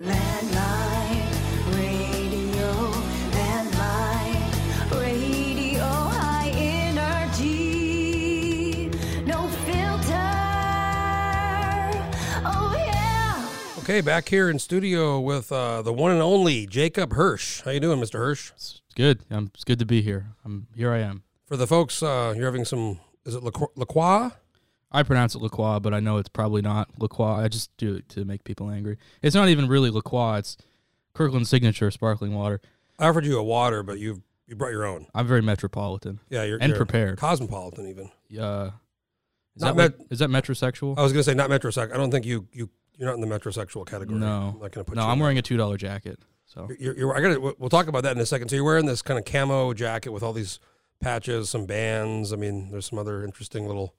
Landmine radio, landmine radio, high energy, no filter. Oh yeah. Okay, back here in studio with uh, the one and only Jacob Hirsch. How you doing, Mr. Hirsch? It's good. Um, it's good to be here. I'm here. I am. For the folks, uh, you're having some. Is it La- LaCroix? I pronounce it La Croix, but I know it's probably not La Croix. I just do it to make people angry. It's not even really La Croix. It's Kirkland Signature Sparkling Water. I offered you a water, but you you brought your own. I'm very metropolitan Yeah, you're and you're prepared. Cosmopolitan, even. Uh, is, Not that met- is that metrosexual? I was gonna say not metrosexual. I don't think you you you're not in the metrosexual category. No. I'm not gonna put. no, I'm in wearing a two dollar jacket. So. You're, you're, I gotta. We'll talk about that in a second. So you're wearing this kind of camo jacket with all these patches, some bands. I mean, there's some other interesting little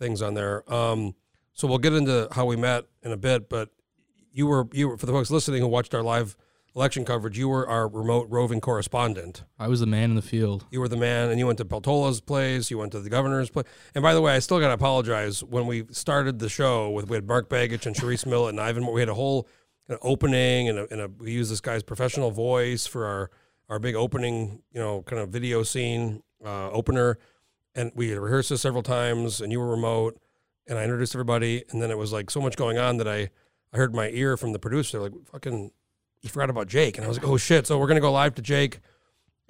things on there. Um, so we'll get into how we met in a bit, but you were you were for the folks listening who watched our live election coverage. You were our remote roving correspondent. I was the man in the field. You were the man, and you went to Peltola's place. You went to the governor's place. And by the way, I still got to apologize. When we started the show with we had Mark Begich and Sharice Millett and Ivan, we had a whole an opening and, a, and a, we used this guy's professional voice for our our big opening, you know, kind of video scene uh, opener. And we rehearsed this several times, and you were remote, and I introduced everybody, and then it was like so much going on that I I heard my ear from the producer like fucking you forgot about Jake, and I was like, oh shit. So we're gonna go live to Jake.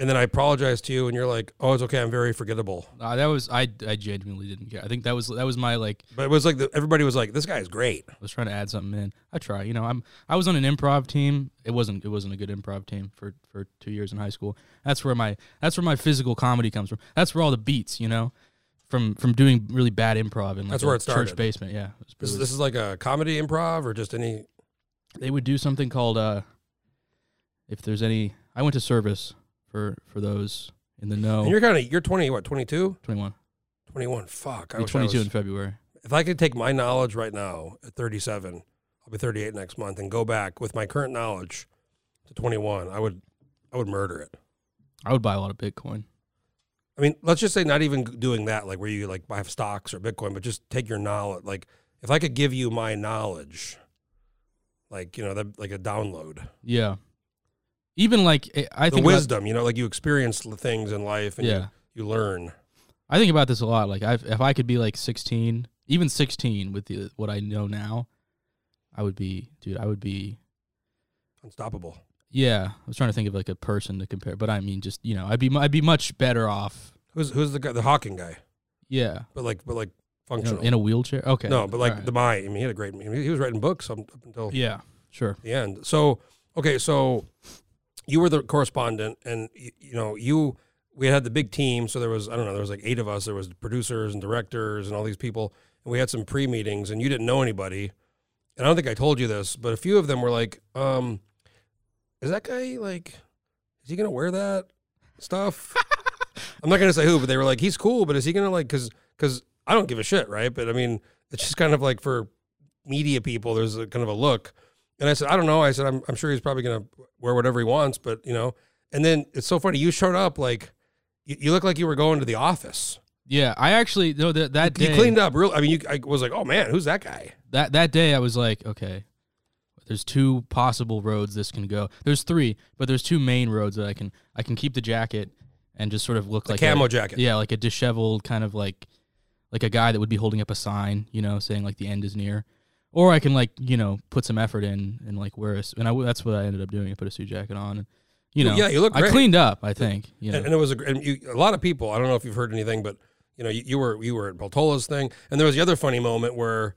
And then I apologized to you, and you're like, "Oh, it's okay. I'm very forgettable." Uh, that was I. I genuinely didn't care. I think that was that was my like. But it was like the, everybody was like, "This guy is great." I was trying to add something in. I try. You know, I'm I was on an improv team. It wasn't it wasn't a good improv team for for two years in high school. That's where my that's where my physical comedy comes from. That's where all the beats. You know, from from doing really bad improv in like That's where it started. church basement. Yeah, it was- it This, this is like a comedy improv or just any. they would do something called uh, if there's any. I went to service for for those in the know. And you're kind of you're 20, what 22, 21. 21. Fuck, I I'll wish I 22 was- in February. if I could take my knowledge right now at 37, I'll be 38 next month, and go back with my current knowledge to 21, I would, I would murder it. I would buy a lot of Bitcoin. I mean, let's just say not even doing that, like where you like buy stocks or Bitcoin, but just take your knowledge. Like if I could give you my knowledge, like you know, that like a download, Yeah. Even like eh, I the think about- wisdom, you know, like you experience the things in life and yeah. you, you learn. I think about this a lot. Like, I've, if I could be like 16, even 16 with the, what I know now, I would be, dude. I would be. Unstoppable. Yeah, I was trying to think of like a person to compare, but I mean, just you know, I'd be, I'd be much better off. Who's who's the guy, the Hawking guy? Yeah, But like, but like in a, functional. in a wheelchair. Okay, no, but like right. the mind. I mean, he had a great. He was writing books up, up until yeah, sure. the end. So okay, so you were the correspondent, and you, you know you we had the big team. So there was I don't know there was like eight of us. There was producers and directors and all these people, and we had some pre meetings, and you didn't know anybody. And I don't think I told you this, but a few of them were like, um, "Is that guy like? Is he gonna wear that stuff?" I'm not gonna say who, but they were like, "He's cool, but is he gonna like?" Because because I don't give a shit, right? But I mean, it's just kind of like for media people, there's a kind of a look. And I said, I don't know. I said, I'm, I'm sure he's probably going to wear whatever he wants, but you know, and then it's so funny. You showed up like, you, you look like you were going to the office. Yeah, I actually no that that You day, cleaned up real. I mean, you, I was like, oh man, who's that guy? that that day I was like, okay, there's two possible roads this can go. There's three, but there's two main roads that I can I can keep the jacket and just sort of look The like camo a, jacket. Yeah, like a disheveled kind of like like a guy that would be holding up a sign, you know, saying like the end is near. Or I can like you know put some effort in and like wear a and I that's what I ended up doing. I put a suit jacket on and you know Yeah, you look I cleaned up. I think you know And, and it was a, and you, a lot of people. I don't know if you've heard anything, but you know, you, you were you were at Peltola's thing, and there was the other funny moment where,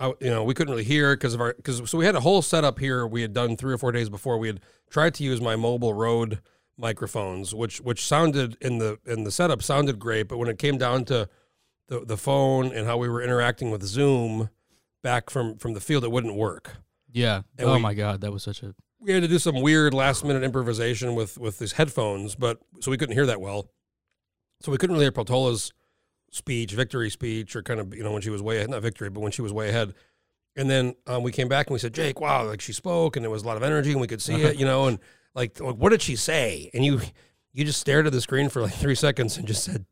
I, you know, we couldn't really hear because of our because so we had a whole setup here we had done three or four days before. We had tried to use my mobile Rode microphones, which which sounded in the in the setup sounded great, but when it came down to the the phone and how we were interacting with Zoom back from from the field, it wouldn't work. yeah. and oh we- my god, that was such a we had to do some weird last minute improvisation with with these headphones, but so we couldn't hear that well. So we couldn't really hear Peltola's speech, victory speech, or kind of you know when she was way ahead, not victory, but when she was way ahead. And then um, we came back and we said, Jake, wow, like she spoke and there was a lot of energy and we could see it, you know, and like, like, what did she say? And you you just stared at the screen for like three seconds and just said,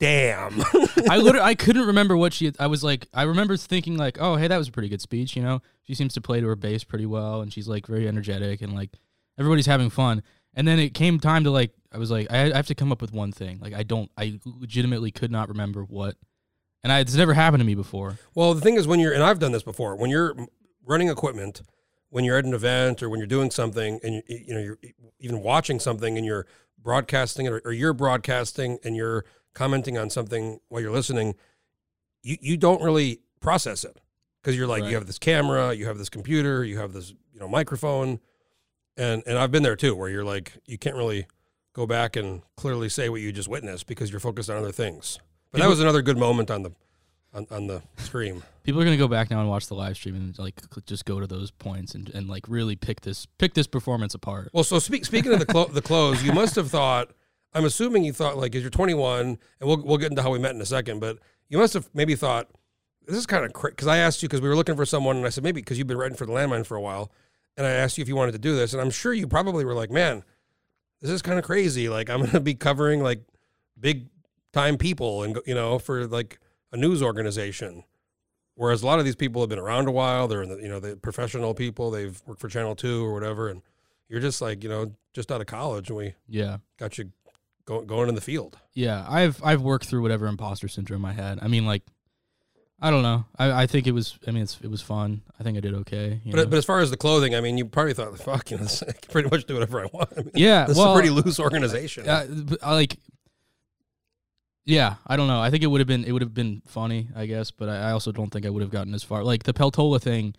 damn. I literally I couldn't remember what she. I was like, I remember thinking like, oh, hey, that was a pretty good speech. You know, she seems to play to her base pretty well, and she's like very energetic, and like everybody's having fun. And then it came time to like, I was like, I, I have to come up with one thing. Like, I don't, I legitimately could not remember what, and I, it's never happened to me before. Well, the thing is, when you're, and I've done this before, when you're running equipment, when you're at an event or when you're doing something and you, you know, you're even watching something and you're broadcasting it or, or you're broadcasting and you're commenting on something while you're listening, you, you don't really process it because you're like, Right. you have this camera, you have this computer, you have this, you know, microphone. And, and I've been there too, where you're like, you can't really go back and clearly say what you just witnessed because you're focused on other things. But that was another good moment on the, on, on the stream. People are gonna go back now and watch the live stream and like just go to those points and, and like really pick this pick this performance apart. Well, so speak, speaking of the clo- the clothes, you must have thought. I'm assuming you thought like, as you're 21, and we'll we'll get into how we met in a second, but you must have maybe thought this is kind of crazy because I asked you because we were looking for someone, and I said maybe because you've been writing for the landmine for a while, and I asked you if you wanted to do this, and I'm sure you probably were like, man, this is kind of crazy. Like I'm going to be covering like big time people, and you know, for like a news organization. Whereas a lot of these people have been around a while, they're in the, you know the professional people. They've worked for Channel Two or whatever, and you're just like you know just out of college, and we Yeah, got you go, going in the field. yeah. I've I've worked through whatever imposter syndrome I had. I mean, like, I don't know. I, I think it was. I mean, it's, it was fun. I think I did okay. you know? But but as far as the clothing, I mean, you probably thought, fuck, you know, I can pretty much do whatever I want. I mean, yeah, this well, is a pretty loose organization. But I like, yeah, I don't know. I think it would have been it would have been funny, I guess, but I, I also don't think I would have gotten as far. Like the Peltola thing,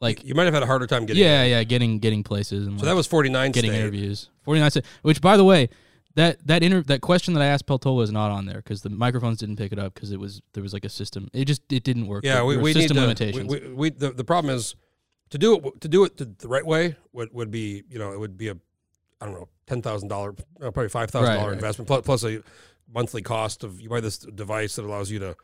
like you might have had a harder time getting. yeah, in. yeah, getting getting places and So like, that was 49 getting state. interviews. Forty nine, which by the way, that that inter- that question that I asked Peltola is not on there because the microphones didn't pick it up because it was there was like a system. It just it didn't work. Yeah, we, we need system to. limitations. We, we, we, the, the problem is to do it to do it the, right way would, would be you know it would be a I don't know ten thousand dollar uh, probably five thousand Right, dollar investment plus, plus a monthly cost of you buy this device that allows you to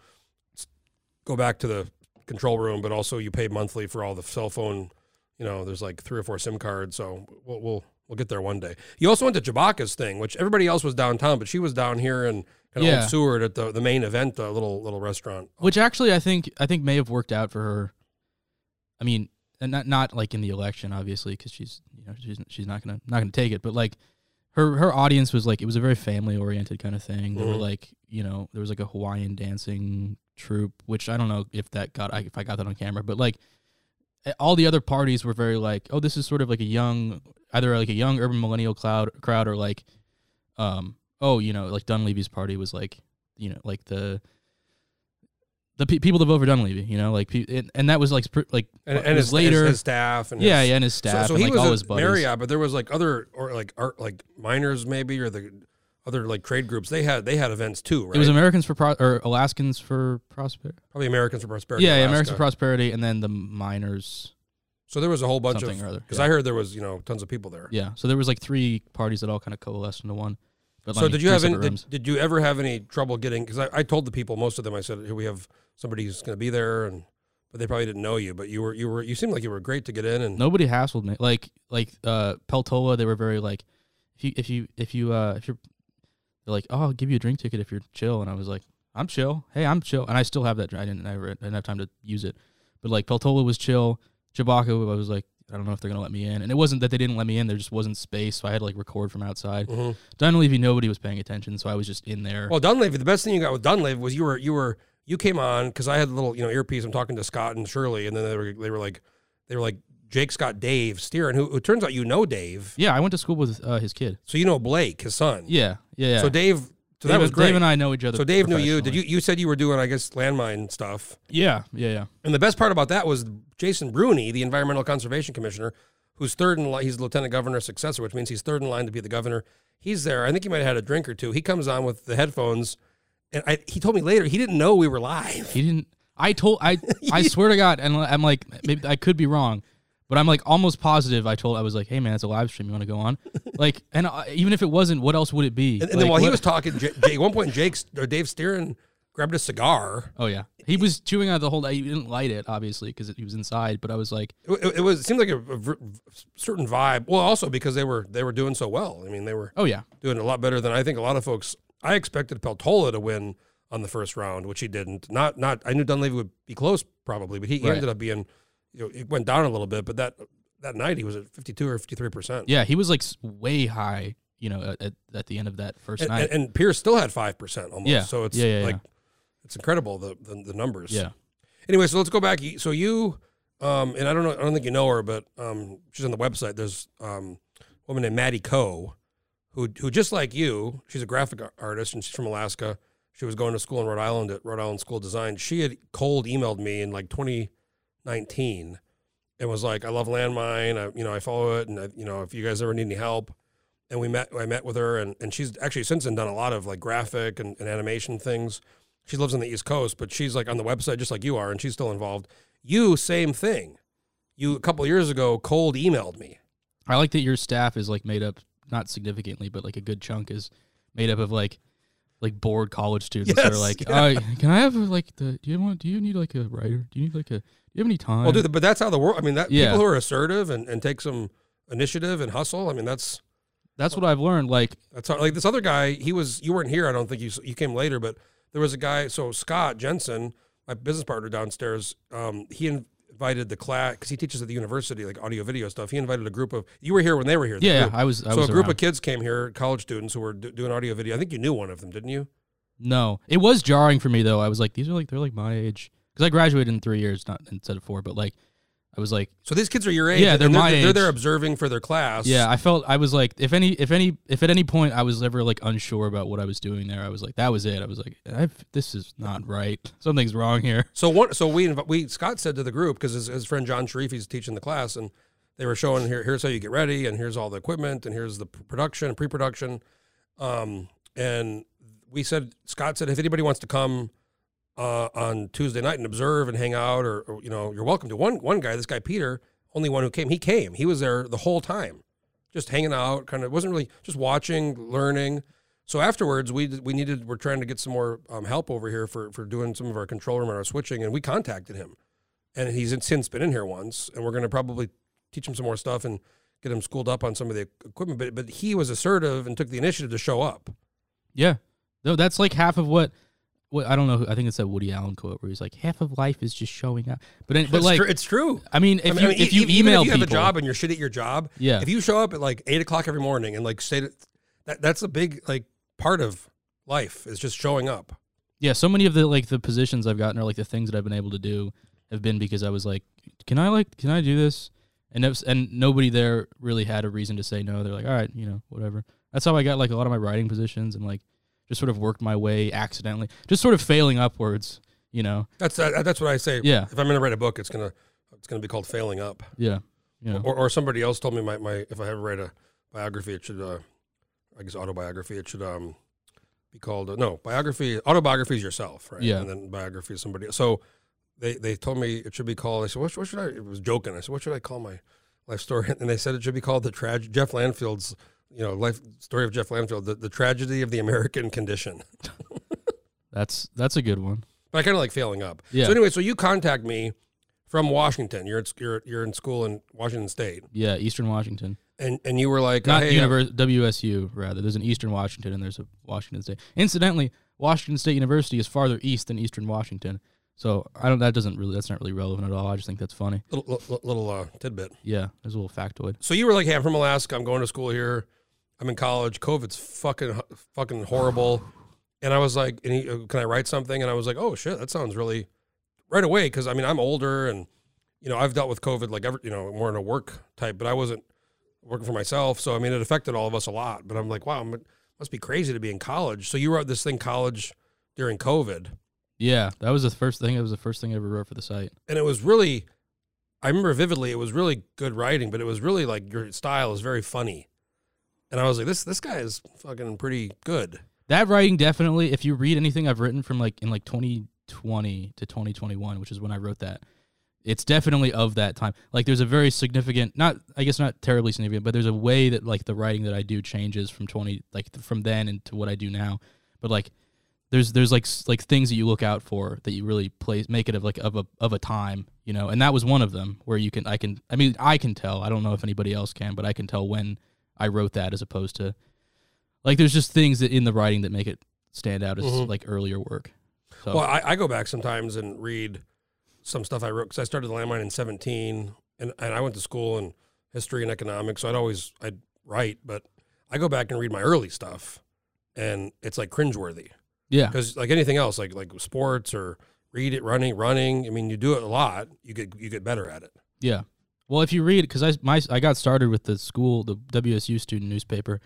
go back to the control room, but also you pay monthly for all the cell phone. You know, there's like three or four SIM cards, so we'll we'll, we'll get there one day. You also went to Tshibaka's thing, which everybody else was downtown, but she was down here in kind of Yeah. Old Seward at the the main event, a little little restaurant. which actually I think I think may have worked out for her. I mean, and not not like in the election, obviously, because she's you know she's she's not gonna not gonna take it, but like her her audience was like it was a very family oriented kind of thing. There were Mhm. like you know there was like a Hawaiian dancing troupe, which I don't know if that got I- if I got that on camera, but like all the other parties were very like oh this is sort of like a young either like a young urban millennial crowd crowd or like um oh you know like Dunleavy's party was like you know like the the pe- people that vote for Dunleavy, you know, like, pe- and, and that was like, pr- like and, and his, later, his, his staff and yeah, his, yeah, and his staff, so and he like was all at his buddies. Marriott, but there was like other or like art like miners maybe or the other like trade groups. They had they had events too, right? It was Americans for Pro- or Alaskans for Prosperity. Probably Americans for Prosperity. Yeah, yeah, Americans for Prosperity, and then the miners. So there was a whole bunch Something of or other, because yeah. I heard there was you know tons of people there. Yeah, so there was like three parties that all kind of coalesced into one. But So like did you have any? Did, did you ever have any trouble getting? Because I, I told the people most of them I said here we have somebody who's going to be there and. But they probably didn't know you, but you were you were you seemed like you were great to get in and Nobody hassled me. Like like uh Peltola, they were very like, if you if you if you uh if you're, they're like, oh, I'll give you a drink ticket if you're chill, and I was like, I'm chill. Hey, I'm chill, and I still have that. I didn't I didn't have time to use it, but like Peltola was chill. Chewbacca, I was like, I don't know if they're gonna let me in, and it wasn't that they didn't let me in. There just wasn't space, so I had to like record from outside. Mhm. Dunleavy, nobody was paying attention, so I was just in there. Well, Dunleavy, the best thing you got with Dunleavy was you were you were you came on because I had a little you know earpiece. I'm talking to Scott and Shirley, and then they were they were like they were like Jake Scott Dave Stieren, who, who turns out you know Dave, yeah, I went to school with uh, his kid. so you know Blake, his son. Yeah, yeah, yeah. So Dave, so Dave, that was great. Dave and I know each other. so Dave knew you. Did you you said you were doing I guess landmine stuff, Yeah, yeah, yeah. and the best part about that was Jason Brune, the Environmental Conservation Commissioner, who's third in line. He's the lieutenant governor's successor, which means he's third in line to be the governor. He's there. I think he might have had a drink or two. He comes on with the headphones. And I, he told me later he didn't know we were live. He didn't. I told. I. I swear to God, and I'm like, maybe I could be wrong, but I'm like almost positive. I told. I was like, hey man, it's a live stream. You want to go on? like, and uh, even if it wasn't, what else would it be? And, and then Like, while he was talking, J- Jake, at one point, Jake's or Dave Stieren grabbed a cigar. Oh yeah, he was chewing on the whole. He didn't light it, obviously, because he was inside. But I was like, It, it- was it seemed like a, a certain vibe. Well, also because they were they were doing so well. I mean, they were oh yeah, doing a lot better than I think a lot of folks I expected Peltola to win on the first round, which he didn't. Not not I knew Dunleavy would be close probably, but he, he Right. ended up being you know it went down a little bit, but that that night he was at 52 or 53 percent. Yeah, he was like way high, you know, at, at, the end of that first and, night. and, and Pierce still had five percent almost. Yeah. so it's Yeah, yeah, like yeah. it's incredible the, the the numbers. yeah. Anyway, so let's go back. So you, um, and I don't know, I don't think you know her, but um, she's on the website. There's um, a woman named Maddie Coe, who who just like you, she's a graphic artist and she's from Alaska. She was going to school in Rhode Island at Rhode Island School of Design. She had cold emailed me in like 2019 and was like, "I love Landmine. I, you know, I follow it, and I, you know, if you guys ever need any help." And we met. I met with her, and, and she's actually since then done a lot of like graphic and, and animation things. She lives on the East Coast, but she's like on the website just like you are, and she's still involved. You, same thing. You a couple of years ago, cold emailed me. I like that your staff is like made up not significantly, but like a good chunk is made up of like like bored college students that are like, yeah. "Uh, can I have like the do you want do you need like a writer? Do you need like a you have any time? Well, dude, but that's how the world. I mean, that Yeah. people who are assertive and, and take some initiative and hustle. I mean, that's That's what I've learned. Like, That's how, like this other guy. He was you weren't here. I don't think you you came later, but there was a guy. So Scott Jensen, my business partner downstairs, um, he invited the class because he teaches at the university, like audio video stuff. He invited a group of you were here when they were here. the yeah, group. I was. I so was a group around. of kids came here, college students who were do, doing audio video. I think you knew one of them, didn't you? No, it was jarring for me though. I was like, these are like they're like my age because I graduated in three years, not instead of four. But like, I was like, So these kids are your age. Yeah, and they're my They're age. there observing for their class. yeah, I felt I was like, if any, if any, if at any point I was ever like unsure about what I was doing there, I was like, that was it. I was like, I've, this is not right. Something's wrong here. So one, so we we Scott said to the group because his, his friend John Sharif he's teaching the class and they were showing here here's how you get ready and here's all the equipment and here's the production and pre-production, um, and we said Scott said if anybody wants to come uh, on Tuesday night and observe and hang out or, or you know you're welcome to. One one guy, this guy Peter, only one who came. He came. He was there the whole time, just hanging out. Kind of wasn't really just watching, learning. So afterwards, we we needed we're trying to get some more um, help over here for for doing some of our control room and our switching, and we contacted him, and he's since been in here once, and we're going to probably teach him some more stuff and get him schooled up on some of the equipment. But but he was assertive and took the initiative to show up. Yeah, no, that's like half of what. What I don't know. who- I think it's that Woody Allen quote where he's like, "Half of life is just showing up." But but It's like, true- it's true. I mean, if I mean, you I mean, if you even email if you have a job and you're shit at your job, yeah, if you show up at like eight o'clock every morning and like stay, to, that that's a big like part of life is just showing up. Yeah, so many of the like the positions I've gotten or like the things that I've been able to do have been because I was like, "Can I like can I do this?" And was, and nobody there really had a reason to say no. They're like, "All right, you know, whatever." That's how I got like a lot of my writing positions and like just sort of worked my way accidentally, just sort of failing upwards, you know. That's that, that's what I say. Yeah. If I'm going to write a book, it's gonna it's gonna be called Failing Up. Yeah. Know. Or, or somebody else told me my, my if I ever write a biography, it should uh, I guess autobiography. It should um be called uh, no biography. Autobiography is yourself, right? Yeah. And then biography is somebody. So they they told me it should be called. I said, what, what should I? It was joking. I said, what should I call my life story? And they said it should be called the tragedy. Jeff Landfield's you know life story of Jeff Landfield, the, the tragedy of the American condition. That's that's a good one. But I kind of like failing up. Yeah. So anyway, so you contact me from Washington. You're at, you're you're in school in Washington State, Yeah, Eastern Washington. and and you were like, Not hey, uh, univers- WSU rather. There's an Eastern Washington and there's a Washington State. Incidentally, Washington State University is farther east than Eastern Washington. So I don't. That doesn't really. That's not really relevant at all. I just think that's funny. little little, little uh, tidbit. Yeah, there's a little factoid. So you were like, hey, I'm from Alaska. I'm going to school here. I'm in college. COVID's fucking fucking horrible. And I was like, and he, uh, can I write something? And I was like, oh shit, that sounds really right away. Because I mean, I'm older, and you know, I've dealt with COVID like ever, you know, more in a work type, but I wasn't working for myself. So I mean, it affected all of us a lot. But I'm like, wow, it must be crazy to be in college. So you wrote this thing, college, during COVID, Yeah, that was the first thing. It was the first thing I ever wrote for the site. and it was really, I remember vividly. It was really good writing, but it was really like your style is very funny. And I was like, this this guy is fucking pretty good. That writing definitely. If you read anything I've written from like in like 2020 to 2021, which is when I wrote that, it's definitely of that time. Like there's a very significant, not I guess not terribly significant, but there's a way that like the writing that I do changes from 20 like from then into what I do now. But like there's there's like like things that you look out for that you really place make it of like of a of a time, you know. And that was one of them where you can I can I mean I can tell. I don't know if anybody else can, but I can tell when I wrote that as opposed to like there's just things that in the writing that make it stand out as Mhm. like earlier work. So Well, I, I go back sometimes and read some stuff I wrote because I started the landmine in 17, and, and I went to school in history and economics, so I'd always I'd write, but I go back and read my early stuff, and it's like cringeworthy yeah, because like anything else, like like sports or read it running running. I mean, you do it a lot, you get you get better at it. yeah. Well, if you read, because I my I got started with the school, the WSU student newspaper.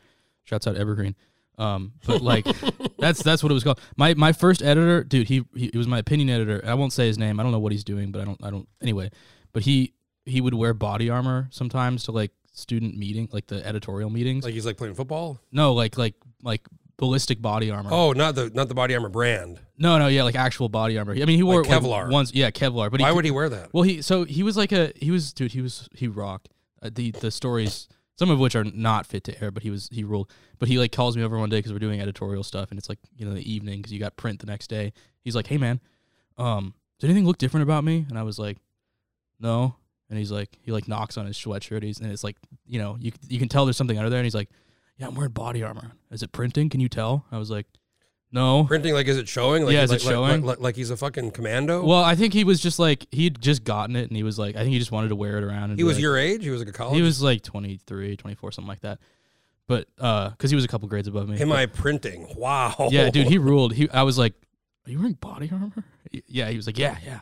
Shouts out Evergreen. Um, but like that's that's what it was called. My my first editor, dude, he he, he was my opinion editor. I won't say his name. I don't know what he's doing, but I don't I don't anyway. But he he would wear body armor sometimes to like student meeting, like the editorial meetings. Like he's like playing football. no, like like like ballistic body armor. Oh, not the not the body armor brand. no, no, yeah, like actual body armor. I mean, he wore Like Kevlar. once. Yeah, Kevlar. But Why he, would he wear that? Well, he so he was like a he was dude. He was he rocked. Uh, the the stories, some of which are not fit to air, but he was he ruled. But he like calls me over one day because we're doing editorial stuff, and it's like you know the evening because you got print the next day. He's like, "Hey man, um, does anything look different about me?" And I was like, "No." And he's like, he like knocks on his sweatshirt. He's and it's like you know you you can tell there's something under there. And he's like, "Yeah, I'm wearing body armor. Is it printing? Can you tell?" I was like, "No." Printing like is it showing? Like, Yeah, is like, it like- showing? Like, like he's a fucking commando. Well, I think he was just like he'd just gotten it, and he was like, I think he just wanted to wear it around. And he be was like- your age. He was like a college. He was like 23, 24, something like that. But uh, because he was a couple grades above me. Am I printing? Wow. yeah, dude, he ruled. He, I was like, "Are you wearing body armor?" Yeah, he was like, "Yeah, yeah."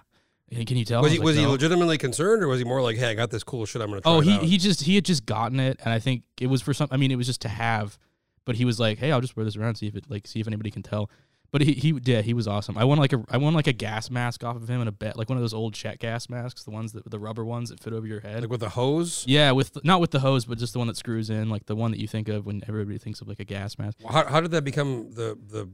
Can you tell? Was I he like, was he "No." legitimately concerned, or was he more like, "Hey, I got this cool shit. I'm gonna try Oh, it he out." he just he had just gotten it, and I think it was for some. I mean, it was just to have, but he was like, "Hey, I'll just wear this around, see if it like see if anybody can tell." But he he yeah he was awesome. I won like a I won like a gas mask off of him and a bet like one of those old Czech gas masks, the ones that the rubber ones that fit over your head. like with a hose. Yeah, with not with the hose, but just the one that screws in, like the one that you think of when everybody thinks of like a gas mask. How, how did that become the the?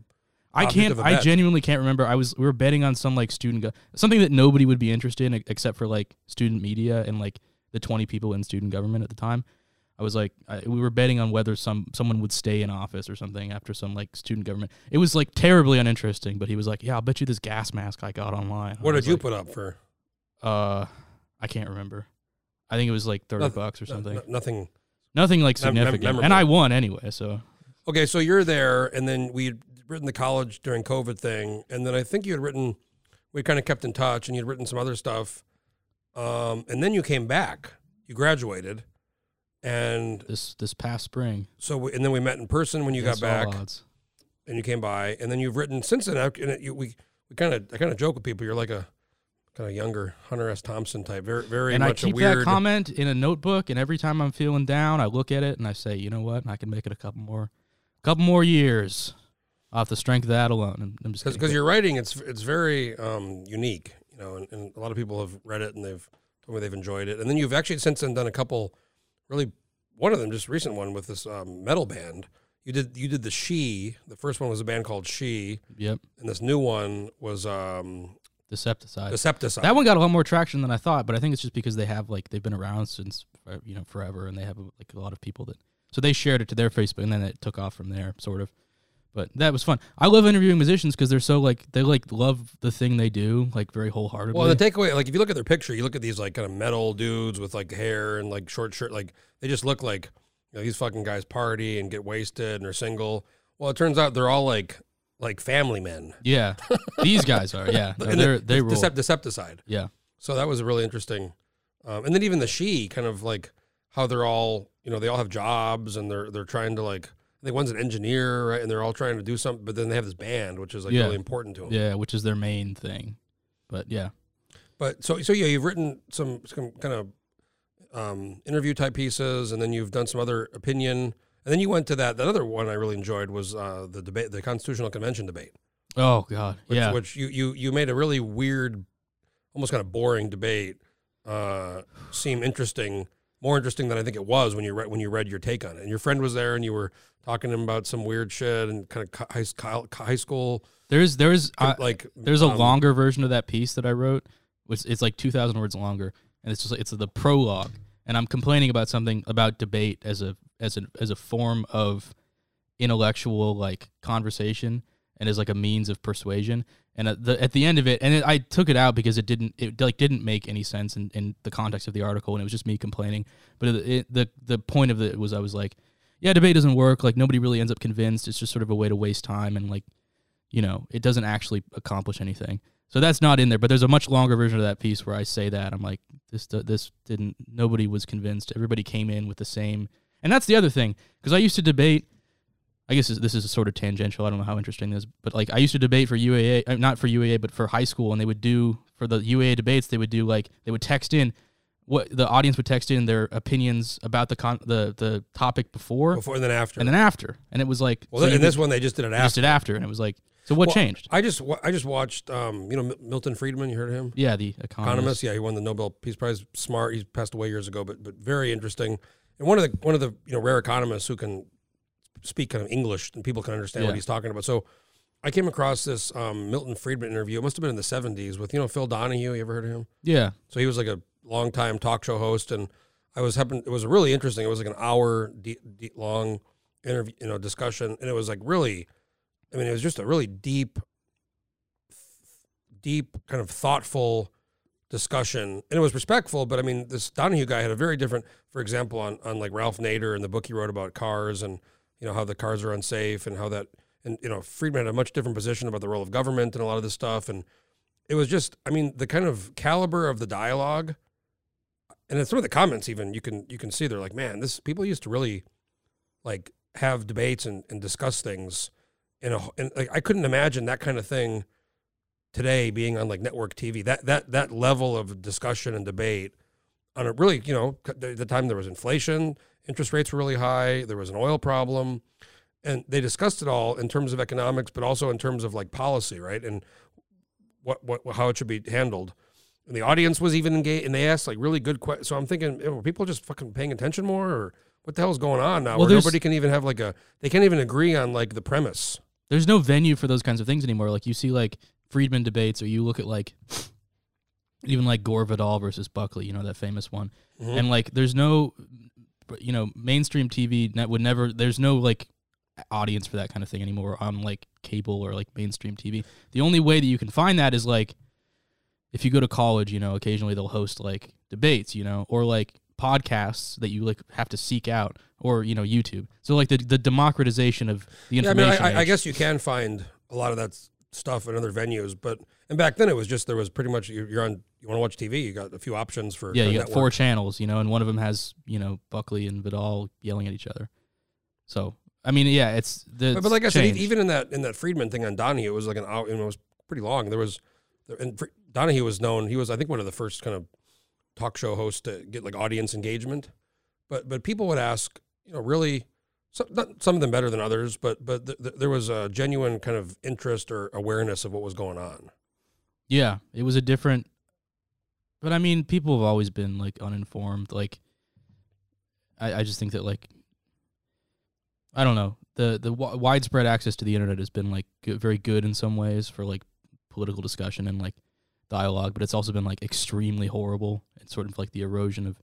I can't. I genuinely can't remember. I was we were betting on some like student go- something that nobody would be interested in except for like student media and like the twenty people in student government at the time. I was like, I, we were betting on whether some someone would stay in office or something after some like student government. It was like terribly uninteresting, but he was like, "Yeah, I'll bet you this gas mask I got online." What did you like, put up for? Uh, I can't remember. I think it was like thirty bucks or something. no- nothing. Nothing like Mem- mem- significant, and. I won anyway. So Okay, so you're there, and then we'd written the college during COVID thing, and then I think you had written. We kind of kept in touch, and you'd written some other stuff, um, and then you came back. You graduated, and this this past spring, so we, and then we met in person when you got against back, odds. and you came by, and then you've written since then. And it, you, we we kind of I kind of joke with people. You're like a kind of younger Hunter S. Thompson type, very very and I keep a weird. that comment in a notebook, and every time I'm feeling down, I look at it and I say, you know what, I can make it a couple more, couple more years off the strength of that alone. And I'm just because your writing it's it's very um, unique, you know, and, and a lot of people have read it and they've told me they've enjoyed it. And then you've actually since then done a couple, really, one of them just recent one with this um, metal band. You did you did the She. The first one was a band called She, yep, and this new one was um, Decepticide. Decepticide. that one got a lot more traction than I thought, but I think it's just because they have like they've been around since uh, you know forever, and they have like a lot of people that so they shared it to their Facebook, and then it took off from there, sort of. But that was fun. I love interviewing musicians because they're so like they like love the thing they do like very wholeheartedly. Well, the takeaway, like if you look at their picture, you look at these like kind of metal dudes with like hair and like short shirt, like they just look like you know, these fucking guys party and get wasted and are single. Well, it turns out they're all like like family men. yeah, these guys are yeah, no, And they're the- they rule. Decept- Decepticide. yeah. So that was really interesting. Um, and then even the she kind of like how they're all you know they all have jobs and they're they're trying to like I think one's an engineer right and they're all trying to do something, but then they have this band which is like Yeah. really important to them. Yeah, which is their main thing. But yeah. But so so yeah, you've written some some kind of um, interview type pieces, and then you've done some other opinion, and then you went to that that other one I really enjoyed was uh, the debate, the Constitutional Convention debate, Oh God. which, yeah. which you you you made a really weird, almost kind of boring debate uh, seem interesting, more interesting than I think it was when you read when you read your take on it. And your friend was there, and you were talking to him about some weird shit and kind of high, high, school there's there's like there's a um, longer version of that piece that I wrote, which it's like two thousand words longer, and it's just like, it's the prologue, and I'm complaining about something about debate as a as a as a form of intellectual like conversation and as like a means of persuasion. And at the at the end of it, and it, I took it out because it didn't it like didn't make any sense in, in the context of the article, and it was just me complaining. But it, it, the the point of it was I was like, yeah, debate doesn't work. Like nobody really ends up convinced. It's just sort of a way to waste time and like you know, it doesn't actually accomplish anything. So that's not in there, but there's a much longer version of that piece where I say that I'm like this this didn't nobody was convinced. Everybody came in with the same. And that's the other thing because I used to debate I guess this is a sort of tangential. I don't know how interesting this is, but like I used to debate for UAA, uh, not for UAA, but for high school, and they would do for the UAA debates. They would do like they would text in what the audience would text in their opinions about the con- the the topic before, Before and then after. and then after, and it was like well, so in this would- one they just did it after. just did after, and it was like so what Well, changed? I just I just watched um you know Milton Friedman. You heard of him? Yeah, the economist. Economist. Yeah, he won the Nobel Peace Prize. Smart. He passed away years ago, but but very interesting. And one of the one of the you know rare economists who can speak kind of English and people can understand Yeah. what he's talking about. So I came across this um, Milton Friedman interview. It must have been in the '70s with you know Phil Donahue. You ever heard of him? Yeah, So he was like a longtime talk show host, and I was happen. It was really interesting. It was like an hour de- de- long interview, you know, discussion, and it was like really. I mean, it was just a really deep, deep kind of thoughtful discussion, and it was respectful. But I mean, this Donahue guy had a very different, for example, on on like Ralph Nader and the book he wrote about cars, and you know how the cars are unsafe, and how that, and you know Friedman had a much different position about the role of government and a lot of this stuff, and it was just, I mean, the kind of caliber of the dialogue, and in some of the comments, even you can you can see they're like, man, this people used to really like have debates and, and discuss things in a and like I couldn't imagine that kind of thing today being on like network TV. That that that level of discussion and debate on a really you know the time there was inflation, interest rates were really high, there was an oil problem, and they discussed it all in terms of economics, but also in terms of like policy, right? And what what how it should be handled. And the audience was even engaged, and they asked like really good questions. So I'm thinking, eh, were people just fucking paying attention more, or what the hell's going on now? Well, where nobody can even have like a, they can't even agree on like the premise. there's no venue for those kinds of things anymore. Like you see like Friedman debates, or you look at like even like Gore Vidal versus Buckley, you know that famous one, Mhm. and like there's no, you know, mainstream TV net would never. There's no like audience for that kind of thing anymore on like cable or like mainstream TV. The only way that you can find that is like if you go to college, you know, occasionally they'll host like debates, you know, or like podcasts that you like have to seek out or you know YouTube. So like the the democratization of the Yeah, I mean, information. I, I, guess you can find a lot of that stuff in other venues, but and back then it was just there was pretty much you're, you're on. You want to watch TV? You got a few options for Yeah, you got network. four channels, you know, and one of them has, you know, Buckley and Vidal yelling at each other. So, I mean, yeah, it's the But, but like I said, e- even in that in that Friedman thing on Donahue, it was like an hour. You know, it was pretty long. There was, and Donahue was known. He was, I think, one of the first kind of talk show hosts to get like audience engagement. But but people would ask, you know, really, some, not some of them better than others, but but th- th- there was a genuine kind of interest or awareness of what was going on. yeah, it was a different. But I mean, people have always been like uninformed. Like, I, I just think that like, I don't know the the wi- widespread access to the internet has been like good, very good in some ways for like political discussion and like dialogue, but it's also been like extremely horrible and sort of like the erosion of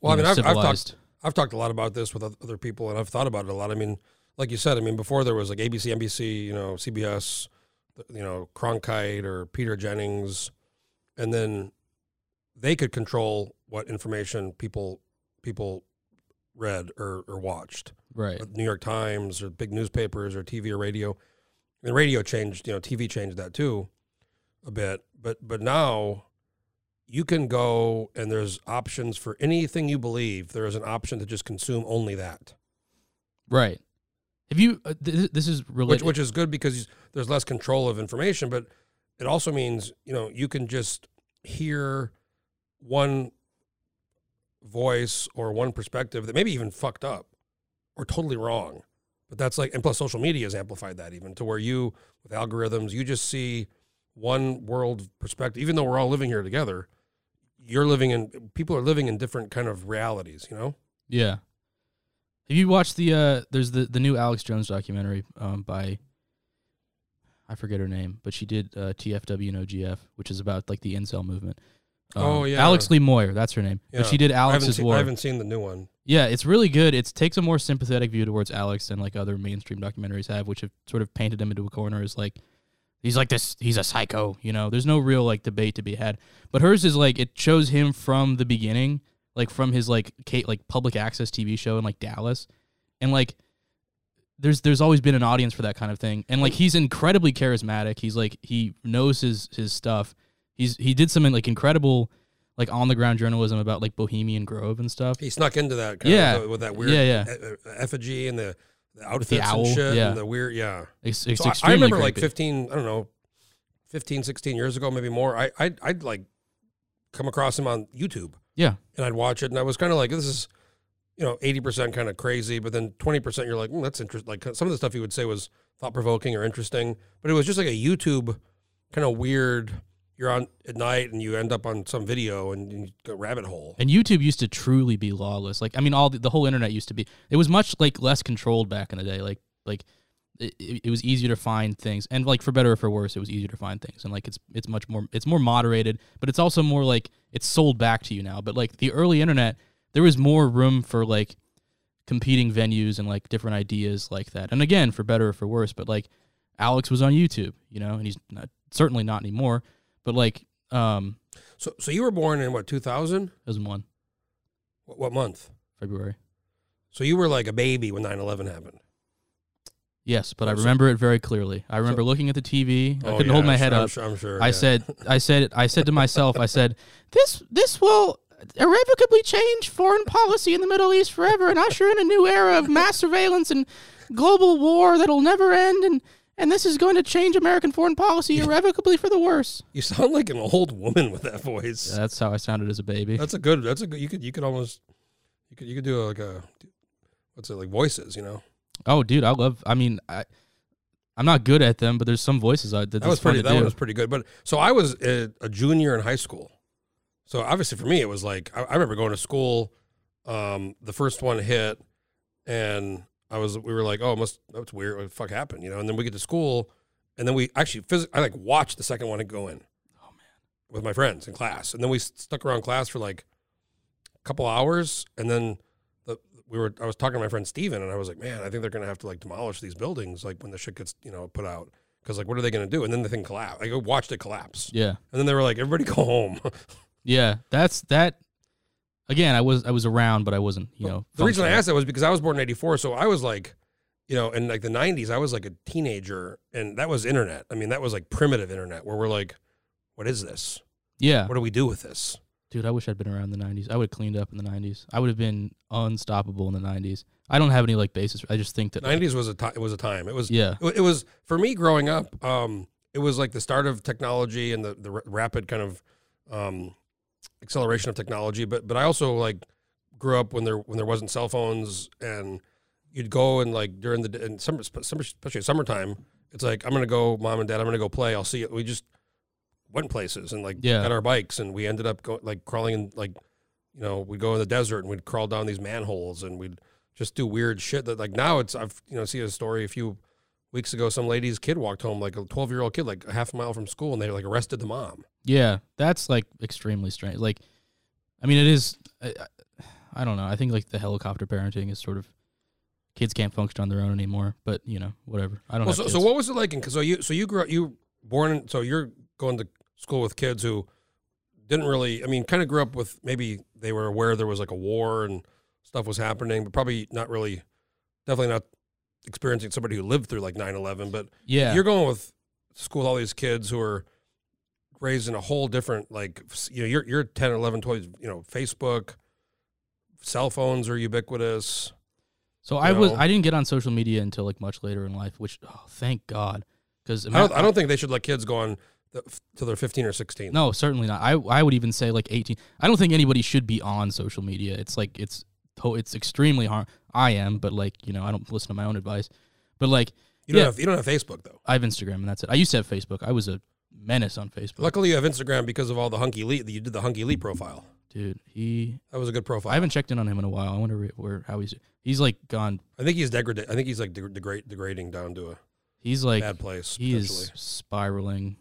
Well, I mean, know, I've, I've talked. I've talked a lot about this with other people, and I've thought about it a lot. I mean, like you said, I mean, before there was like ABC, NBC, you know, CBS, you know, Cronkite or Peter Jennings, and then they could control what information people people read or, or watched. right. New York Times or big newspapers or TV or radio. And radio changed, you know, TV changed that too a bit. But but now you can go and there's options for anything you believe. There is an option to just consume only that, Right. Have you? Uh, th- this is which which is good because there's less control of information. But it also means you know you can just hear one voice or one perspective that maybe even fucked up or totally wrong. But that's like, and plus social media has amplified that even to where you, with algorithms, you just see one world perspective. Even though we're all living here together, you're living in, people are living in different kind of realities, you know? Yeah. Have you watched the uh there's the the new Alex Jones documentary um by I forget her name, but she did uh TFW NO GF, which is about like the incel movement. Um, Oh, yeah. Alex Lee Moyer, that's her name. Yeah. But she did I Alex's seen, War. I haven't seen the new one. Yeah, it's really good. It takes a more sympathetic view towards Alex than like other mainstream documentaries have, which have sort of painted him into a corner as like he's like this he's a psycho, you know. There's no real like debate to be had. But hers is like it shows him from the beginning, like from his like Kate like public access TV show in like Dallas. And like there's there's always been an audience for that kind of thing, and like he's incredibly charismatic. He's like he knows his his stuff. He's he did some like incredible like on the ground journalism about like Bohemian Grove and stuff. He snuck into that kind Yeah. of with that weird Yeah, yeah. effigy and the, the outfits owl, and shit yeah. and the weird yeah. It's, it's So I- I, remember like 15, I don't know, 15, 16 years ago, maybe more. I I'd, I'd like come across him on YouTube Yeah, and I'd watch it and I was kind of like this is you know 80% kind of crazy, but then 20% you're like, mm, that's interesting. Like some of the stuff he would say was thought provoking or interesting, but it was just like a YouTube kind of weird you're on at night and you end up on some video and you go rabbit hole. and YouTube used to truly be lawless. Like I mean, all the, the whole internet used to be. It was much like less controlled back in the day. Like like it, it was easier to find things, and like for better or for worse, it was easier to find things. And like it's it's much more it's more moderated, but it's also more like it's sold back to you now. But like the early internet, there was more room for like competing venues and like different ideas like that. And again, for better or for worse, but like Alex was on YouTube, you know, and he's not, certainly not anymore. But like um, So so you were born in what 2000? as one What, what month? February. So you were like a baby when 9/11 happened. Yes, but I Oh, so- remember it very clearly. I remember looking at the TV. I Oh, couldn't yeah, hold my head I'm up. sure- I'm sure. I yeah. said, I said, I said to myself, I said, this, this will irrevocably change foreign policy in the Middle East forever and usher in a new era of mass surveillance and global war that'll never end. And, and this is going to change American foreign policy irrevocably for the worse. You sound like an old woman with that voice. That's how I sounded as a baby. That's a good. That's a good. You could. You could almost. You could. You could do a, like a. What's it like? Voices. You know. Oh, dude, I love. I mean, I, I'm not good at them, but there's some voices I that, That was pretty. to That do. one was pretty good. But so I was a, a junior in high school. So obviously for me it was like I, I remember going to school. Um, the first one hit, and I was we were like, oh, it must that's weird. What the fuck happened? You know. And then we get to school, and then we actually phys- I like watched the second one go in. Oh, man. With my friends in class, and then we stuck around class for like a couple hours, and then the we were I was talking to my friend Steven, and I was like, man, I think they're gonna have to like demolish these buildings like when the shit gets you know put out because like what are they gonna do? And then the thing collapsed. Like, I watched it collapse, yeah. and then they were like, everybody go home. Yeah, that's that. Again, I was I was around, but I wasn't. You know, the reason I asked that was because I was born in '84, so I was like, you know, in like the '90s, I was like a teenager, and that was internet. I mean, that was like primitive internet, where we're like, what is this? Yeah, What do we do with this? dude, I wish I'd been around in the '90s. I would have cleaned up in the '90s. I would have been unstoppable in the '90s. I don't have any like basis. I just think that. like, '90s was a time. it was a time. It was yeah, it it was for me growing up. Um, it was like the start of technology and the the ra- rapid kind of um, acceleration of technology. But but I also like grew up when there when there wasn't cell phones and you'd go and like during the and summer, summer especially summertime. It's like I'm gonna go, mom and dad. I'm gonna go play. I'll see you. We just went places and like Yeah. got our bikes and we ended up going like crawling in like you know we'd go in the desert and we'd crawl down these manholes and we'd just do weird shit that like now it's I've you know see a story a few weeks ago some lady's kid walked home like a 12 year old kid like a half a mile from school and they like arrested the mom yeah, that's like extremely strange. Like, I mean, it is. I, I- don't know. I think like the helicopter parenting is sort of kids can't function on their own anymore. But you know, whatever. I don't. well, so, so what was it like in, so you so you grew up you born in, so you're going to school with kids who didn't really I mean kind of grew up with maybe they were aware there was like a war and stuff was happening but probably not really definitely not experiencing somebody who lived through like 9/11 but Yeah, you're going with school with all these kids who are raised in a whole different like you know you're you're 10 11 12 you know facebook cell phones are ubiquitous So I you was? I didn't get on social media until like much later in life, which oh, thank God, because I don't, I don't think they should let kids go on till they're 15 or 16 No, certainly not. I I would even say like 18. I don't think anybody should be on social media. It's like it's it's extremely hard. I am, but like you know, I don't listen to my own advice. But like you don't yeah. have you don't have facebook though I have Instagram and that's it. I used to have Facebook. I was a menace on Facebook. luckily you have instagram because of all the hunky lee you did the hunky lee profile Dude, he that was a good profile I haven't checked in on him in a while. I wonder where- where how he's he's like gone. I think he's degraded i think he's like deg- degrade, degrading down to a He's like bad place he is spiraling.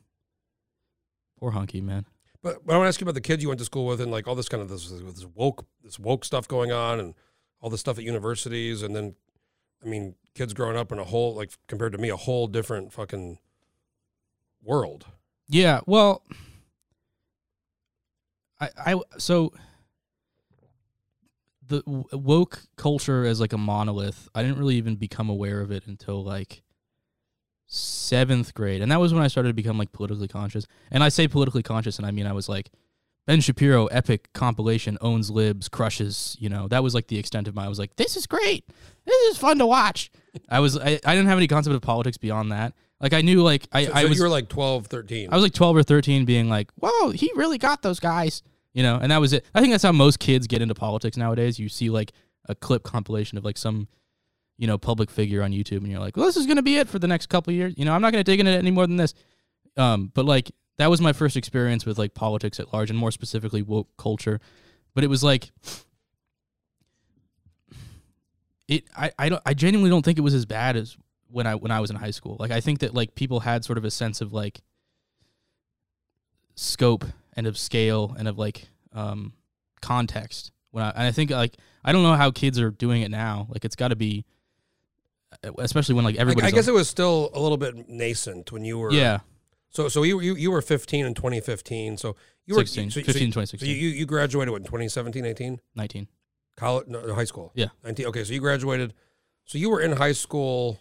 Poor hunky man. But, but I want to ask you about the kids you went to school with and like all this kind of this, this woke this woke stuff going on and all the stuff at universities and then I mean kids growing up in a whole like compared to me a whole different fucking world. Yeah, well, I, I so the woke culture as like a monolith. I didn't really even become aware of it until like seventh grade, and that was when I started to become like politically conscious. And I say politically conscious, and I mean I was like Ben Shapiro epic compilation owns libs crushes. You know that was like the extent of my. I was like, this is great. This is fun to watch. I was I, I didn't have any concept of politics beyond that. Like I knew like I So, I so was you were like 12, 13. I was like 12 or 13 being like, whoa, he really got those guys. You know, and that was it. I think that's how most kids get into politics nowadays. You see like a clip compilation of like some, you know, public figure on YouTube and you're like, well, this is going to be it for the next couple of years. You know, I'm not going to dig into it any more than this. Um, but like that was my first experience with like politics at large and more specifically woke culture. But it was like, it, I, I don't, I genuinely don't think it was as bad as when I, when I was in high school. Like, I think that like people had sort of a sense of like, scope and of scale and of like um context when I and I think like I don't know how kids are doing it now like it's got to be especially when like everybody I guess it was still a little bit nascent when you were. yeah So so you you, you were 15 in 2015. So you were 16 so, so- 15 So 2016 you, you graduated what in 2017, 18? 19 College, no, high school. Yeah. 19. Okay, so you graduated. So you were in high school.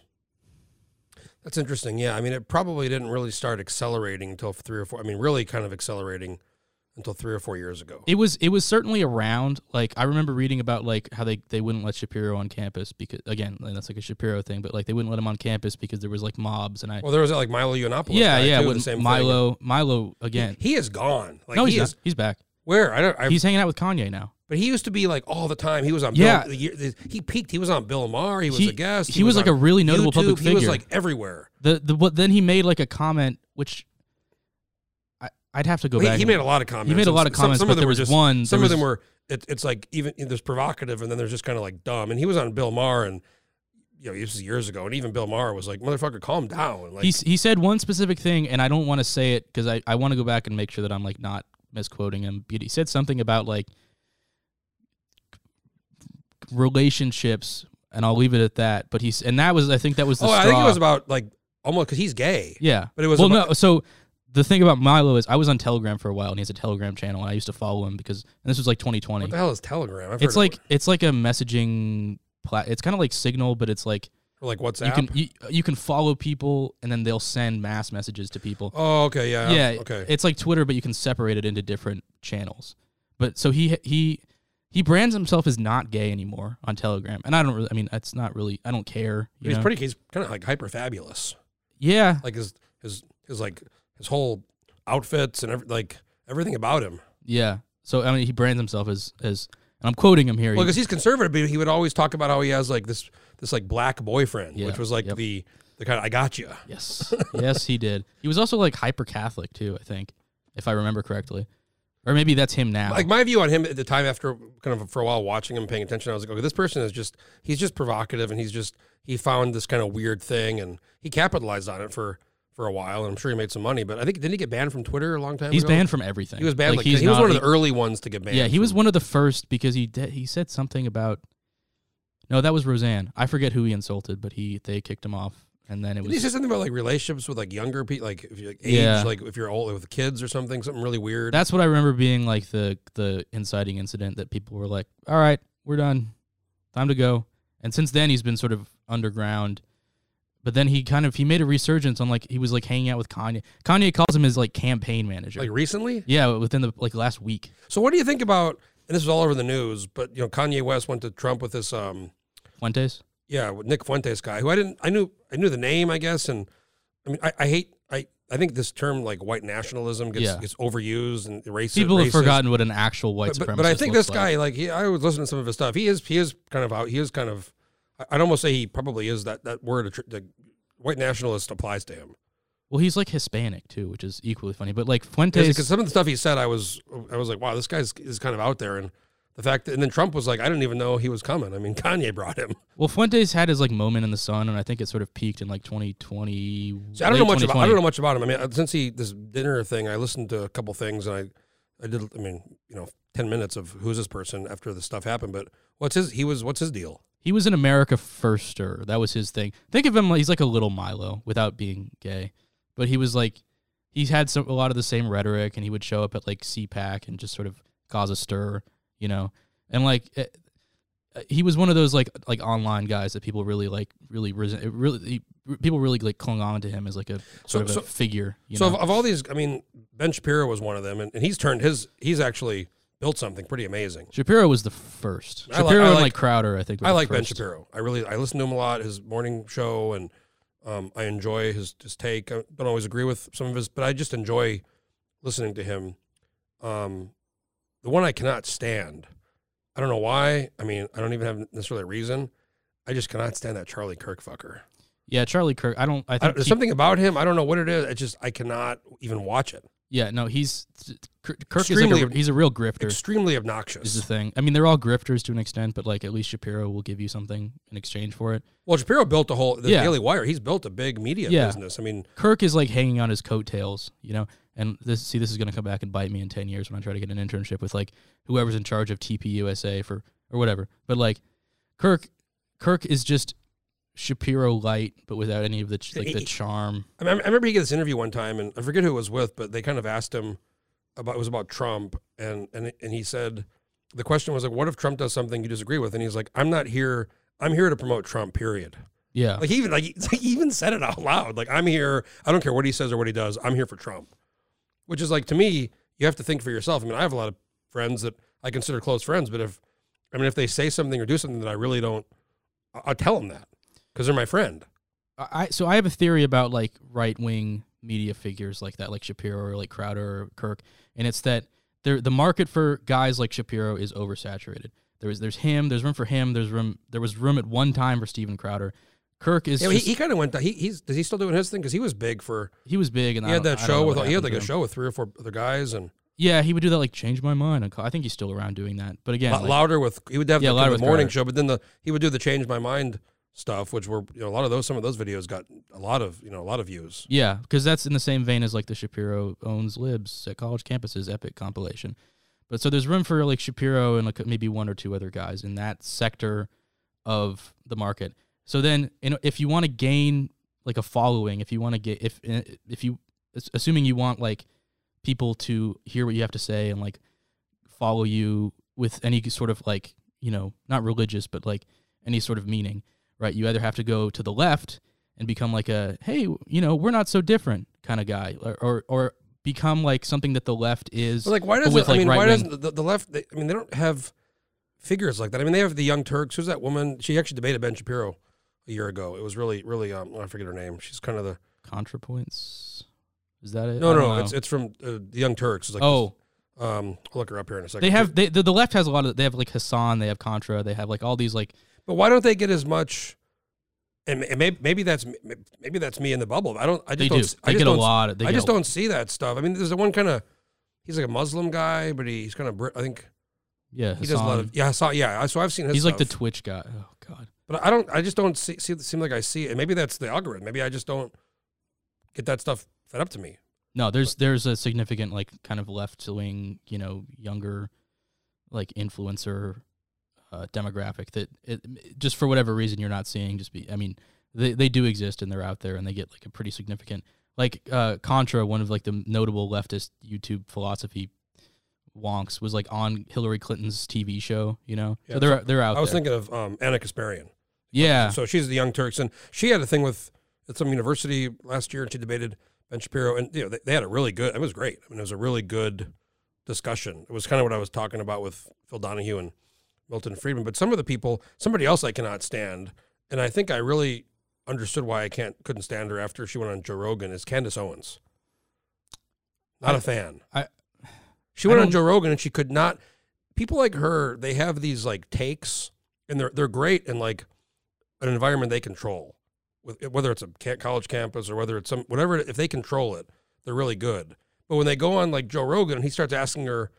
That's interesting. Yeah, I mean, it probably didn't really start accelerating until three or four. I mean, really kind of accelerating until three or four years ago. it was it was certainly around like I remember reading about like how they they wouldn't let Shapiro on campus because again that's like a Shapiro thing but like they wouldn't let him on campus because there was like mobs and I Well, there was like Milo Yiannopoulos. yeah yeah too, same thing. Milo Milo again He is gone. Like no he he's is not he's back where I don't. I, he's hanging out with Kanye now but he used to be like all the time. He was on. Yeah. Bill, year- he peaked. He was on Bill Maher. He was He- a guest. he was like a really notable YouTube. public figure. He was like everywhere. The the what then he made like a comment which I I'd have to go Well, back. he, he made a lot of comments. he made a lot of some- comments, Some, but of them there were was just one. Some there of them were. It, it's like even there's provocative, and then there's just kind of like dumb. And he was on Bill Maher, and you know this was years ago, and even Bill Maher was like, "Motherfucker, calm down." Like he he said one specific thing, and I don't want to say it because I I want to go back and make sure that I'm like not misquoting him. But he said something about like relationships, and I'll leave it at that. But he's and that was I think that was the oh, straw. I think it was about like almost because he's gay. yeah, but it was well about- no. So the thing about Milo is I was on Telegram for a while, and he has a Telegram channel, and I used to follow him because and this was like 2020. What the hell is Telegram? I've It's like it's like a messaging plat. It's kind of like Signal, but it's like or like WhatsApp. you can you, you can follow people and then they'll send mass messages to people. oh, okay, yeah, yeah, okay. It's like Twitter, but you can separate it into different channels. But so he he he brands himself as not gay anymore on Telegram, and I don't really. I mean, that's not really. I don't care. He's know? pretty. He's kind of like hyper fabulous. Yeah, Like his his his like his whole outfits and every, like everything about him. yeah. So I mean, he brands himself as as. And I'm quoting him here. Well, because he's conservative, but he would always talk about how he has like this this like black boyfriend, Yeah, which was like yep. the the kind of I got you. yes, yes, he did. He was also like hyper Catholic too. I think, if I remember correctly, or maybe that's him now. Like my view on him at the time, after kind of for a while watching him, paying attention, I was like, okay, this person is just he's just provocative, and he's just he found this kind of weird thing, and he capitalized on it for for a while, and I'm sure he made some money. But I think didn't he get banned from Twitter a long time he's ago? banned from everything. He was banned. Like, he's he was not- one of he- the early ones to get banned. Yeah, he was one of the first because he did, he said something about. No, that was Roseanne. I forget who he insulted, but he they kicked him off, and then it Didn't he say something about like relationships with like younger people, like if you like age, Yeah. like if you're old with kids or something, something really weird. that's what I remember being like the the inciting incident that people were like, "All right, we're done, time to go." And since then, he's been sort of underground. But then he kind of he made a resurgence on like he was like hanging out with Kanye. Kanye calls him his like campaign manager. like recently. yeah, within the like last week. So what do you think about? And this was all over the news, but you know, Kanye West went to Trump with this, um, Fuentes. Yeah, with Nick Fuentes guy, who I didn't, I knew, I knew the name, I guess, and I mean, I, I hate, I, I think this term like white nationalism gets Yeah. gets overused and racist. People have racist. forgotten what an actual white But, supremacist. but, but I think this guy, like, he, I was listening to some of his stuff. He is, he is kind of out. He is kind of. I'd almost say he probably is that that word. The white nationalist applies to him Well, he's like Hispanic too, which is equally funny. But like Fuentes, because some of the stuff he said, I was, I was like, wow, this guy's is kind of out there, and the fact that, and then Trump was like, I didn't even know he was coming. I mean, Kanye brought him. well, Fuentes had his like moment in the sun, and I think it sort of peaked in like 2020. See, I don't know much about. I don't know much about him. I mean, uh, since he this dinner thing, I listened to a couple things, and I, I did. I mean, you know, ten minutes of who's this person after the stuff happened. But what's his? He was. What's his deal? He was an America firster. That was his thing. Think of him he's like a little Milo without being gay, but he was like he had some a lot of the same rhetoric, and he would show up at like CPAC and just sort of cause a stir, you know. And like it, uh, he was one of those like like online guys that people really like really really he, people really like clung on to him as like a sort So- of a figure. You so know? of, of all these, I mean, Ben Shapiro was one of them, and, and he's turned his. He's actually built something pretty amazing. Shapiro was the first. I Shapiro I and like- like Crowder, I think. I like Ben. Shapiro. I really I listen to him a lot. His morning show, and um, I enjoy his his take. I don't always agree with some of his, but I just enjoy listening to him. Um, the one I cannot stand. I don't know why. I mean, I don't even have necessarily a reason. I just cannot stand that Charlie Kirk fucker. Yeah, Charlie Kirk. I don't. I I, there's he- something about him. I don't know what it is. It's just I cannot even watch it. Yeah, no, he's Kirk Kirk is like a, he's a real grifter. Extremely obnoxious is the thing. I mean, they're all grifters to an extent, but like at least Shapiro will give you something in exchange for it. Well, Shapiro built a whole the Yeah. Daily Wire. He's built a big media Yeah. business. I mean, Kirk is like hanging on his coattails, you know. And this, see, this is going to come back and bite me in ten years when I try to get an internship with like whoever's in charge of TPUSA for or whatever. But like, Kirk, Kirk is just Shapiro light, but without any of the like the charm. I, remember he did this interview one time, and I forget who it was with, but they kind of asked him about it was about Trump, and and and he said the question was like, "What if Trump does something you disagree with?" And he's like, "I'm not here. I'm here to promote Trump. Period." Yeah, Like he even like he he even said it out loud. Like I'm here. I don't care what he says or what he does. I'm here for Trump, which is like to me, you have to think for yourself. I mean, I have a lot of friends that I consider close friends, but if I mean if they say something or do something that I really don't, I'll tell them that because they're my friend. I so I have a theory about like right wing media figures like that, like Shapiro or like Crowder or Kirk, and it's that there the market for guys like Shapiro is oversaturated. There's there's him, there's room for him, there's room there was room at one time for Steven Crowder. Kirk is Yeah, he, just- he kind of went. He he's is he still doing his thing? Because he was big for. he was big and He I had that show with he had like a show with three or four other guys and Yeah, he would do that like change my mind. I think he's still around doing that. But again, like, louder with he would have Yeah, the, Louder the with morning Crowder. show, but then the he would do the change my mind stuff, which were you know a lot of those some of those videos got a lot of you know a lot of views. Yeah, because that's in the same vein as like the Shapiro owns libs at college campuses epic compilation. But so there's room for like Shapiro and like maybe one or two other guys in that sector of the market. So then, you know, if you want to gain like a following, if you want to get if eh, if you assuming you want like people to hear what you have to say and like follow you with any sort of like you know not religious but like any sort of meaning, right? You either have to go to the left and become like a hey you know we're not so different kind of guy or or, or become like something that the left is But like why doesn't with, I like, mean why right-wing- doesn't the, the left? They, I mean they don't have figures like that. I mean they have the Young Turks. Who's that woman? She actually debated Ben Shapiro a year ago. It was really really um I forget her name. She's kind of the contrapoints is that it no no, no know. it's it's from uh, the Young Turks. It's like oh this- um I'll look her up here in a second. they have they, the, the left has a lot of they have like Hasan they have Contra they have like all these like But why don't they get as much? And ma- maybe, maybe that's maybe that's me in the bubble. I don't. I just they don't. do they I just get a lot of they I just don't see that stuff. I mean, there's the one kind of. He's like a Muslim guy, but he, he's kind of. Brit- I think yeah he does a lot of. Yeah, I saw. Yeah, so I've seen his. he's like the. Twitch guy oh But I don't. I just don't see. see seem like I see it. Maybe that's the algorithm. Maybe I just don't get that stuff fed up to me. No, there's there's a significant like kind of left wing, you know, younger like influencer uh, demographic that it, just for whatever reason you're not seeing. Just be, I mean, they they do exist and they're out there and they get like a pretty significant like uh, Contra, one of like the notable leftist YouTube philosophy wonks was like on Hillary Clinton's TV show. You know, Yeah, so they're they're out I was there. thinking of um, Ana Kasparian. Yeah, So she's the Young Turks, and she had a thing with at some university last year, and she debated Ben Shapiro, and you know they, they had a really good. It was great. I mean, it was a really good discussion. It was kind of what I was talking about with Phil Donahue and Milton Friedman. But some of the people, somebody else I cannot stand, and I think I really understood why I can't couldn't stand her after she went on Joe Rogan is Candace Owens. Not a I- fan. I- she went on Joe Rogan and she could not. People like her, they have these like takes, and they're they're great and like an environment they control, eh, whether it's a college campus or whether it's some whatever. If they control it, they're really good. But when they go on like Joe Rogan and he starts asking her,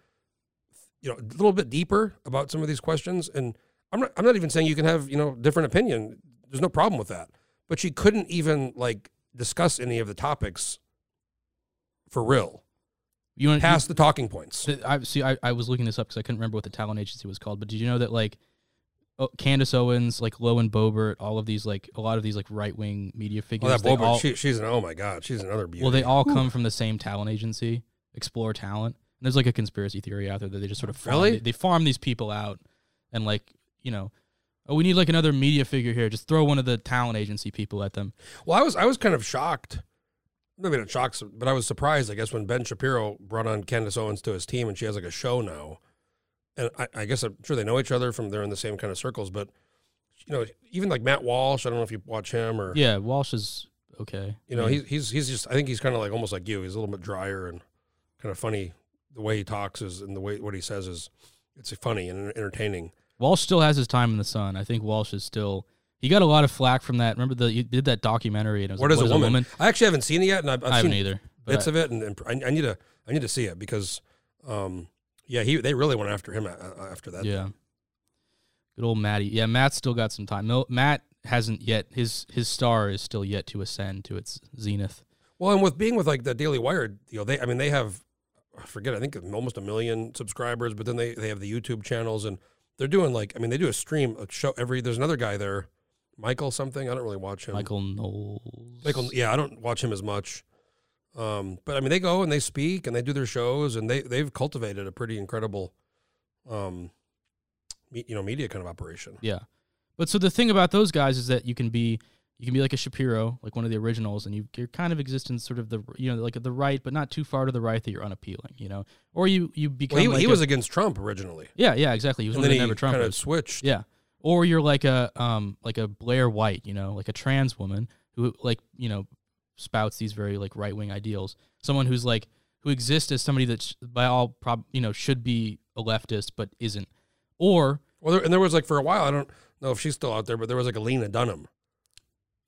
you know, a little bit deeper about some of these questions, and I'm not I'm not even saying you can have you know different opinion. There's no problem with that. But she couldn't even like discuss any of the topics for real you want past the talking points. I see. I, I was looking this up because I couldn't remember what the talent agency was called. But did you know that like, oh, Candace Owens, like Lauren Boebert, all of these like a lot of these like right wing media Oh, figures. that they Boba, all, she, she's an oh my god, she's another beauty. well, they all come from the same talent agency, Explore Talent. And there's like a conspiracy theory out there that they just sort of farm, Really? they, they farm these people out, and like you know, Oh, we need like another media figure here. Just throw one of the talent agency people at them. Well, I was I was kind of shocked. Maybe not shocked, but I was surprised. I guess when Ben Shapiro brought on Candace Owens to his team, and she has like a show now, and I, I guess I'm sure they know each other from they're in the same kind of circles. But you know, even like Matt Walsh, I don't know if you watch him or Yeah, Walsh is okay. you know, mean, he's he's he's just I think he's kind of like almost like you. He's a little bit drier and kind of funny. The way he talks is and the way what he says is it's funny and entertaining. Walsh still has his time in the sun. I think Walsh is still. He got a lot of flack from that. Remember the you did that documentary and it was What like, is a woman? I actually haven't seen it yet, and I've, I've I haven't seen either. bits I- of it, and, and I, I need to I need to see it because, um, yeah, he they really went after him a- a- after that. Yeah. Good old Matty. Yeah, Matt's still got some time. No, Matt hasn't yet. His his star is still yet to ascend to its zenith. Well, and with being with like the Daily Wire you know, they I mean they have I forget I think almost a million subscribers, but then they they have the YouTube channels and they're doing like I mean they do a stream a show every. There's another guy there, Michael something. I don't really watch him. Michael Knowles. Michael, yeah, I don't watch him as much. Um, but I mean, they go and they speak and they do their shows and they they've cultivated a pretty incredible, um, me, you know, media kind of operation. Yeah. But so the thing about those guys is that you can be you can be like a Shapiro, like one of the originals, and you you're kind of exist in sort of the you know like the right, but not too far to the right that you're unappealing, you know. Or you you become Well, he, like he a- was against Trump originally, yeah yeah exactly he was and one then of the he never kind of switched. Yeah. Or you're like a um like a Blair White, you know, like a trans woman who like, you know, spouts these very like right wing ideals. Someone who's like who exists as somebody that sh- by all prob you know should be a leftist but isn't. Or Well, there, and there was like for a while, I don't know if she's still out there, but there was like a Lena Dunham,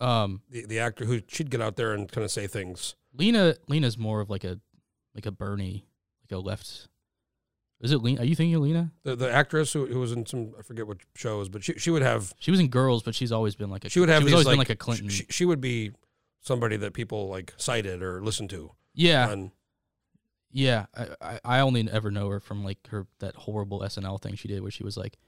um the, the actor who she'd get out there and kind of say things. Lena Lena's more of like a like a Bernie, like a left. Is it Lena? Are you thinking of Lena? The, the actress who, who was in some I forget what shows, but she she would have She was in Girls, but she's always been like a. she would have these, always like, been like a Clinton. She, she would be somebody that people like cited or listened to. yeah, on- yeah. I, I only ever know her from like her that horrible SNL thing she did where she was like,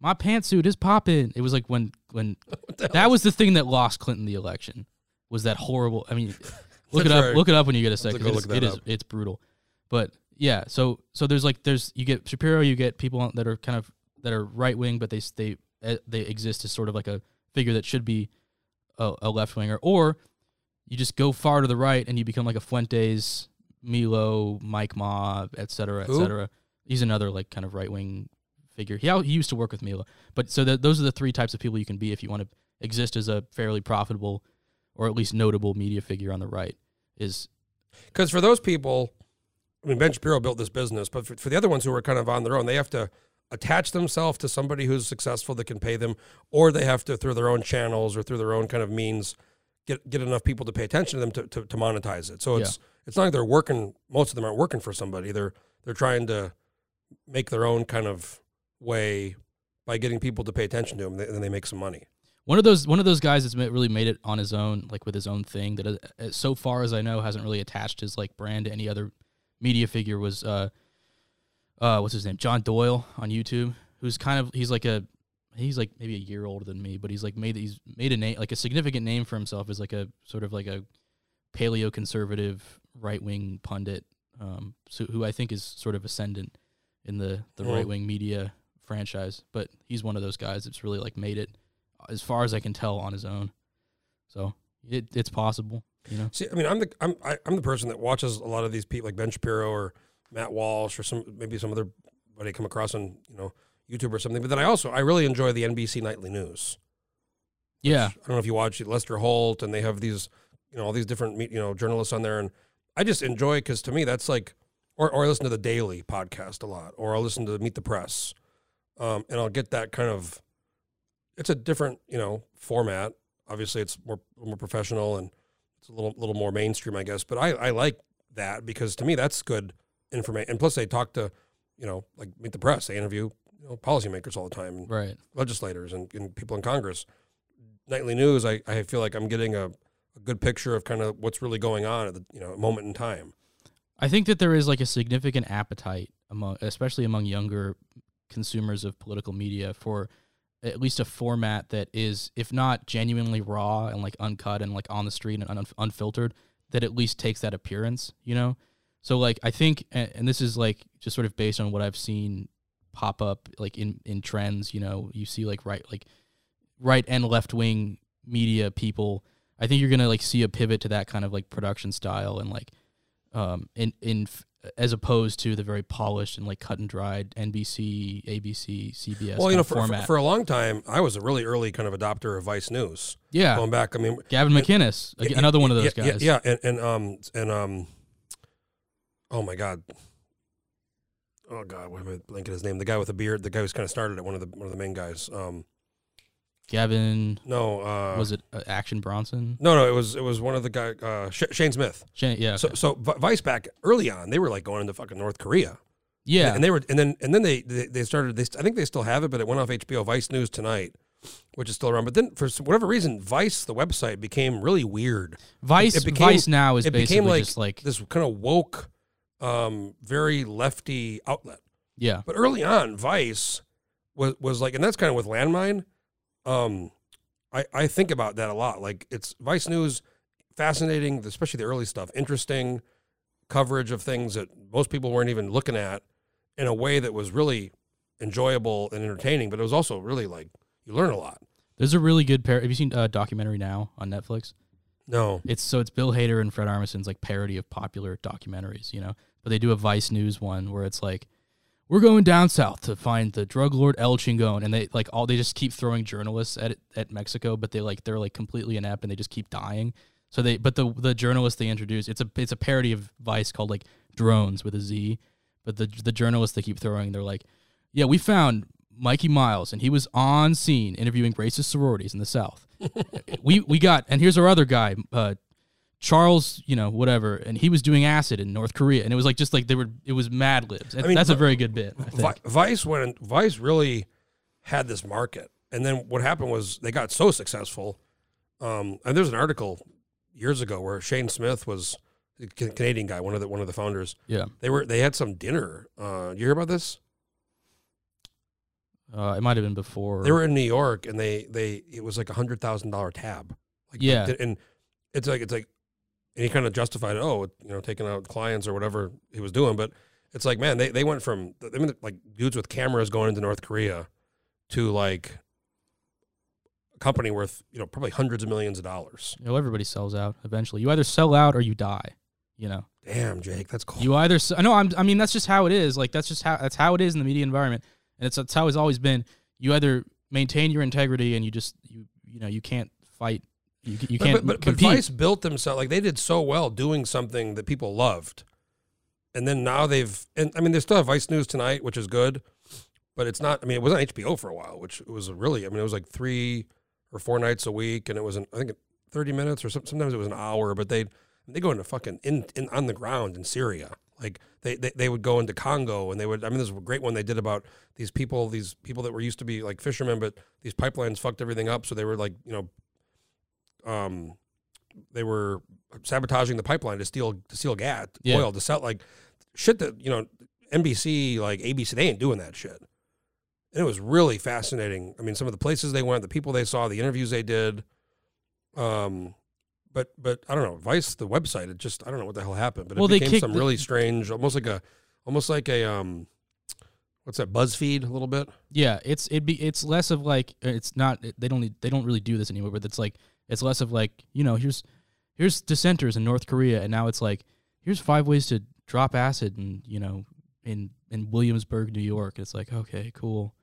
"My pantsuit is popping." It was like when when that was the thing that lost Clinton the election. Was that horrible? I mean, look it up. right. Look it up when you get a second. It is, it is it's brutal, but yeah. So so there's like there's you get Shapiro, you get people that are kind of that are right wing, but they they eh, they exist as sort of like a figure that should be a, a left winger, or you just go far to the right and you become like a Fuentes, Milo, Mike Ma, et cetera, et Who? cetera. He's another like kind of right wing figure. He, he used to work with Milo, but so that those are the three types of people you can be if you want to exist as a fairly profitable or at least notable media figure on the right. Is Because for those people, I mean, Ben Shapiro built this business, but for, for the other ones who are kind of on their own, they have to attach themselves to somebody who's successful that can pay them, or they have to, through their own channels or through their own kind of means, get get enough people to pay attention to them to, to, to monetize it. So it's it's not like they're working. Most of them aren't working for somebody. They're they're trying to make their own kind of way by getting people to pay attention to them, and then they make some money. one of those one of those guys that's really made it on his own, like with his own thing. That, uh, so far as I know, hasn't really attached his like brand to any other media figure. Was uh, uh, what's his name? John Doyle on YouTube, who's kind of he's like a he's like maybe a year older than me, but he's like made he's made a name like a significant name for himself as like a sort of like a paleo conservative right wing pundit, um, so who I think is sort of ascendant in the the Mhm. right wing media franchise. But he's one of those guys that's really like made it as far as I can tell on his own. So it it's possible, you know. See, I mean, I'm the I'm I, I'm the person that watches a lot of these people like Ben Shapiro or Matt Walsh or some maybe some other buddy come across on you know YouTube or something. But then I also I really enjoy the NBC nightly news. Yeah, I don't know if you watch Lester Holt and they have these you know all these different you know journalists on there, and I just enjoy because to me that's like or or I listen to the Daily podcast a lot, or I'll listen to Meet the Press, um, and I'll get that kind of it's a different you know format. Obviously, it's more more professional and it's a little little more mainstream, I guess. But I I like that because to me that's good information. And plus, they talk to you know like Meet the Press. They interview you know policymakers all the time, and right. legislators and, and people in Congress. Nightly news, I, I feel like I'm getting a, a good picture of kind of what's really going on at the you know moment in time. I think that there is like a significant appetite among, especially among younger consumers of political media, for at least a format that is, if not genuinely raw and like uncut and like on the street and un- unfiltered, that at least takes that appearance. You know, so like I think, and, and this is like just sort of based on what I've seen pop up like in in trends. You know, you see like right like right and left wing media people. I think you're gonna like see a pivot to that kind of like production style and like um in in f- as opposed to the very polished and like cut and dried NBC, ABC, CBS well, you know, for, for, format. for a long time, I was a really early kind of adopter of Vice News. yeah, Going back, I mean, Gavin McInnes, ag- Yeah, another one of those yeah, yeah, guys. Yeah, and, and um and um, oh my god, oh god, what am I blanking his name? The guy with the beard, the guy who's kind of started it, one of the one of the main guys. Um, Gavin no, uh, was it uh, Action Bronson? No, no, it was it was one of the guy, uh, Sh- Shane Smith. Shane, yeah, So okay. so Vi- Vice back early on, they were like going into fucking North Korea. yeah, and they were and then and then they they, they started. They, I think they still have it, but it went off HBO Vice News tonight. Which is still around, but then for whatever reason, Vice, the website, became really weird. Vice it became- Vice now is it basically became like just like this kind of woke, um, very lefty outlet. yeah, But early on, Vice was was like, and that's kind of with Landmine. Um, I I think about that a lot. Like it's Vice News, fascinating, especially the early stuff, interesting coverage of things that most people weren't even looking at in a way that was really enjoyable and entertaining. But it was also really like you learn a lot. there's a really good pair. Have you seen a documentary now on Netflix? No, It's so it's Bill Hader and Fred Armisen's like parody of popular documentaries, you know. But they do a Vice News one where it's like, we're going down south to find the drug lord El Chingon, and they like all they just keep throwing journalists at at Mexico, but they like they're like completely inept and they just keep dying. So they but the the journalists they introduce it's a it's a parody of Vice called like Drones with a Z, but the the journalists they keep throwing they're like, yeah, we found Mikey Miles and he was on scene interviewing racist sororities in the South. we we got and here's our other guy, uh, Charles, you know, whatever, and he was doing acid in North Korea, and it was like just like they were, it was Mad Libs. mean, That's a very good bit. I. Vi- Vice went. Vice really had this market, and then what happened was they got so successful. Um, and there's an article years ago where Shane Smith was the Canadian guy, one of the one of the founders. yeah, They were they had some dinner. Uh, you hear about this? uh, it might have been before. They were in New York, and they they it was like a hundred thousand dollar tab. Like Yeah. and it's like it's like, and he kind of justified it. Oh, you know, taking out clients or whatever he was doing, but it's like, man, they they went from I mean, like dudes with cameras going into North Korea to like a company worth you know probably hundreds of millions of dollars. you know, everybody sells out eventually. You either sell out or you die. You know, Damn, Jake, that's cool. you either no, I'm, I mean that's just how it is. Like that's just how that's how it is in the media environment, and it's that's how it's always been. You either maintain your integrity and you just you you know you can't fight. You, you can't but, but, but compete. Vice built themselves like they did so well doing something that people loved, and then now they've and I mean they still have Vice News tonight, which is good, but it's not. I mean it was on HBO for a while, which was really. I mean it was like three or four nights a week, and it was an, I think thirty minutes or some, sometimes it was an hour, but they they go into fucking in, in on the ground in Syria. Like they, they they would go into Congo and they would. I mean, there's a great one they did about these people, these people that were used to be like fishermen, but these pipelines fucked everything up, so they were like you know um, they were sabotaging the pipeline to steal to steal gas, Yeah. oil to sell like shit that you know NBC like ABC they ain't doing that shit. And it was really fascinating. I mean, some of the places they went, the people they saw, the interviews they did. Um, but but I don't know, Vice the website. It just I don't know what the hell happened, but Well, it became some the- really strange, almost like a almost like a um, what's that BuzzFeed a little bit. Yeah, it's it be it's less of like it's not they don't they don't really do this anymore, but it's like it's less of like you know here's here's dissenters in North Korea, and now it's like here's five ways to drop acid, and you know in in Williamsburg, New York. It's like okay, cool,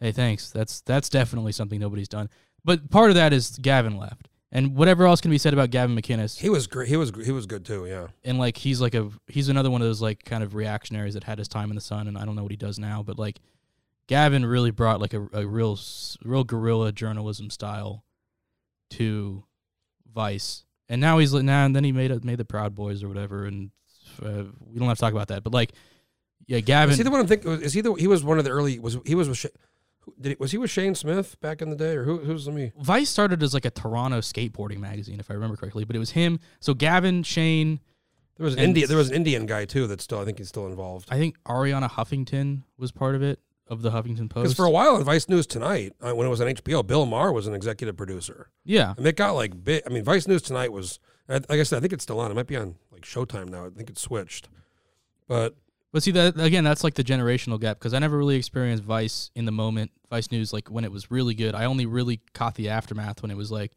hey, thanks. That's that's definitely something nobody's done. But part of that is Gavin left, and whatever else can be said about Gavin McInnes, He was great. He was he was good too. Yeah. and like he's like a he's another one of those like kind of reactionaries that had his time in the sun and I don't know what he does now but like Gavin really brought like a, a real s- real guerrilla journalism style to Vice and now he's now and then he made a, made the Proud Boys or whatever and uh, we don't have to talk about that but like yeah Gavin Is he the one I'm thinking? Is he the? He was one of the early. Was he was with? Who- Did he, was he with Shane Smith back in the day, or who? Who's let me? Vice started as like a Toronto skateboarding magazine if I remember correctly but it was him so Gavin Shane There was an Indian. There was an Indian guy too. That's still. I think he's still involved. I think Arianna Huffington was part of it of the Huffington Post. Because for a while on Vice News Tonight, uh, when it was on HBO, Bill Maher was an executive producer, yeah and it got like big. I mean, Vice News Tonight was. Like I said, I think it's still on. It might be on like Showtime now. I think it's switched, but But see that again, that's like the generational gap because I never really experienced Vice in the moment, Vice News like when it was really good. I only really caught the aftermath when it was like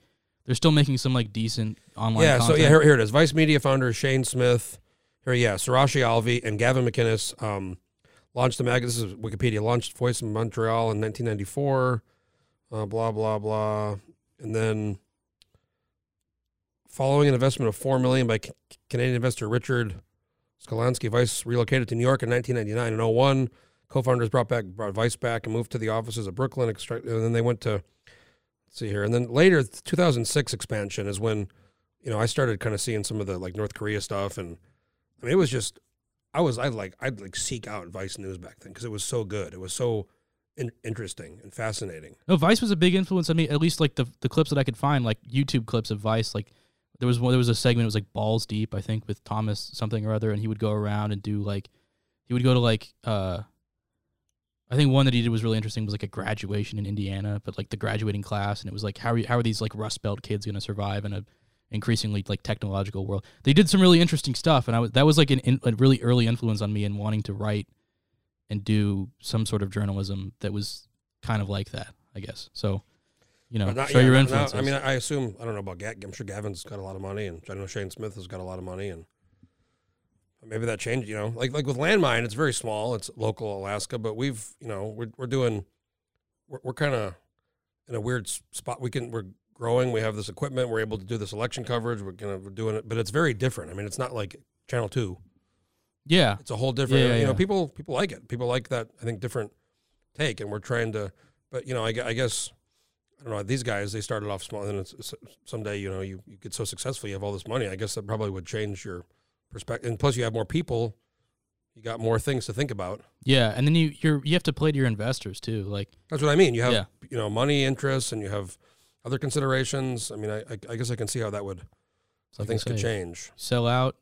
they're still making some like decent online. yeah, so yeah, here, here it is. Vice Media founder Shane Smith. Here, yeah, Suroosh Alvi and Gavin McInnes um, launched the magazine. This is Wikipedia. Launched Voice in Montreal in 1994. Uh, blah blah blah, and then following an investment of four million by C- Canadian investor Richard Skolansky, Vice relocated to New York in 1999 and 01. Co-founders brought back brought Vice back and moved to the offices of Brooklyn. Extract, and then they went to let's see here, and then later 2006 expansion is when you know I started kind of seeing some of the like North Korea stuff, and I mean it was just I was I like I'd like seek out Vice News back then because it was so good. It was so in, interesting and fascinating. No, Vice was a big influence on me. At least like the the clips that I could find, like YouTube clips of Vice. Like there was one, there was a segment. It was like balls deep, I think, with Thomas something or other, and he would go around and do like he would go to like uh, I think one that he did was really interesting was like a graduation in Indiana, but like the graduating class, and it was like how are you, how are these like Rust Belt kids going to survive in a increasingly like technological world? They did some really interesting stuff, and I was that was like an in, a really early influence on me in wanting to write and do some sort of journalism that was kind of like that, I guess. So, you know, not- show yeah, your not- I mean, I assume I don't know about Gav. I'm sure Gavin's got a lot of money, and I know Shane Smith has got a lot of money, and maybe that changed. You know, like like with Landmine, it's very small. It's local Alaska, but we've you know we're we're doing we're, we're kind of in a weird spot. We can we're growing. We have this equipment. We're able to do this election coverage. We're kind of doing it, but it's very different. I mean, it's not like Channel Two. yeah, It's a whole different. Yeah, yeah, you know, people people like it. People like that. I think different take, and we're trying to. But you know, I, I guess I don't know. These guys they started off small, and then it's, someday you know you, you get so successful, you have all this money. I guess that probably would change your perspective. And plus, you have more people. You got more things to think about. yeah, and then you you're you have to play to your investors too. Like, That's what I mean. You have Yeah. you know money, interests, and you have other considerations. I mean, I, I, guess I can see how that would like things could change. sell out.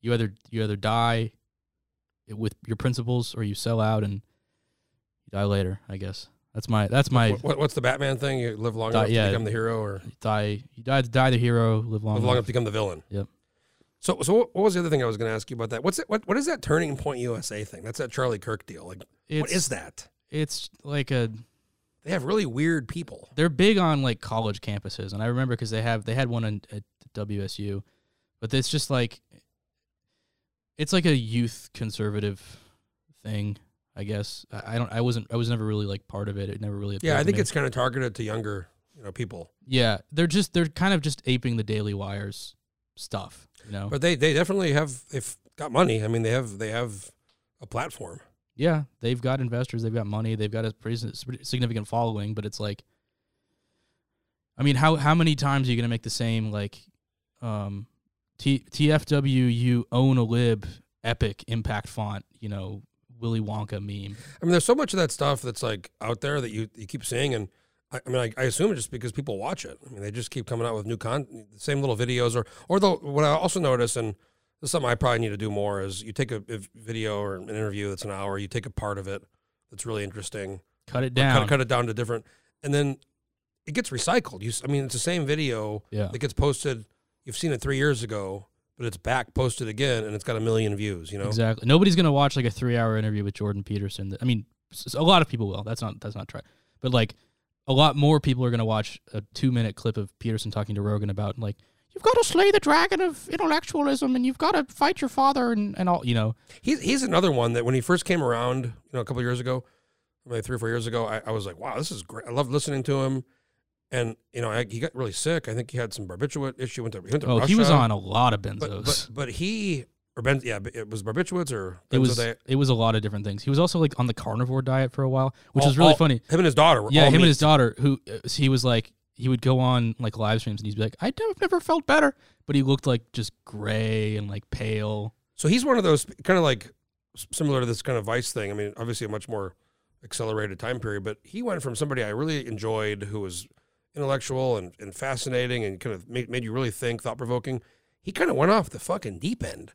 You either you either die with your principles, or you sell out and you die later. I guess that's my that's my What, what- what's the Batman thing? You live long Uh, enough yeah. to become the hero, or die. You die die the hero, live long. live long enough. to become the villain. Yep. So, so what, what was the other thing I was going to ask you about that? What's it? What, what is that Turning Point USA thing? That's that Charlie Kirk deal. Like, It's, what is that? It's like a They have really weird people. they're big on like college campuses, and I remember because they have they had one in, at WSU, but it's just like it's like a youth conservative thing, I guess. I, I don't. I wasn't. I was never really like part of it. It never really. Yeah, I think it's kind of targeted to younger, you know, people. Yeah, they're just they're kind of just aping the Daily Wire's stuff, you know. But they they definitely have they've got money. I mean, they have they have a platform. Yeah, they've got investors, they've got money, they've got a pretty significant following, but it's like I mean, how how many times are you to make the same like um T TFW you own a lib epic impact font, you know, Willy Wonka meme. I mean, there's so much of that stuff that's like out there that you you keep seeing, and I, mean, I, I assume it's just because people watch it. I mean, they just keep coming out with new content, same little videos, or or the what I also notice, and this is something I probably need to do more, is you take a, a video or an interview that's an hour, you take a part of it that's really interesting, Cut it down. cut, cut it down to different, and then it gets recycled. You, I mean, it's the same video yeah. that gets posted. You've seen it three years ago, but it's back posted again, and it's got a million views. You know, Exactly. Nobody's going to watch like a 3-hour interview with Jordan Peterson. I mean, a lot of people will. That's not that's not true. But like a lot more people are going to watch a 2-minute clip of Peterson talking to Rogan about like you've got to slay the dragon of intellectualism and you've got to fight your father and, and all, you know. He's he's another one that when he first came around, you know, a couple years ago, maybe three or four years ago, I, I was like, wow, this is great. I love listening to him. And you know, I, he got really sick. I think he had some barbiturate issue. Went to, he went to Oh, Russia. he was on a lot of benzos. but but he or ben, yeah, it was barbiturates or it was it was a lot of different things. He was also like on the carnivore diet for a while, which All- is really all- funny. Him and his daughter. Were Yeah, him and his daughter, who uh, he was like, he would go on like live streams and he'd be like, "I've never felt better," but he looked like just gray and like pale. So he's one of those kind of like similar to this kind of vice thing. I mean, obviously a much more accelerated time period, but he went from somebody I really enjoyed who was intellectual and, and fascinating and kind of made, made you really think, thought provoking. He kind of went off the fucking deep end.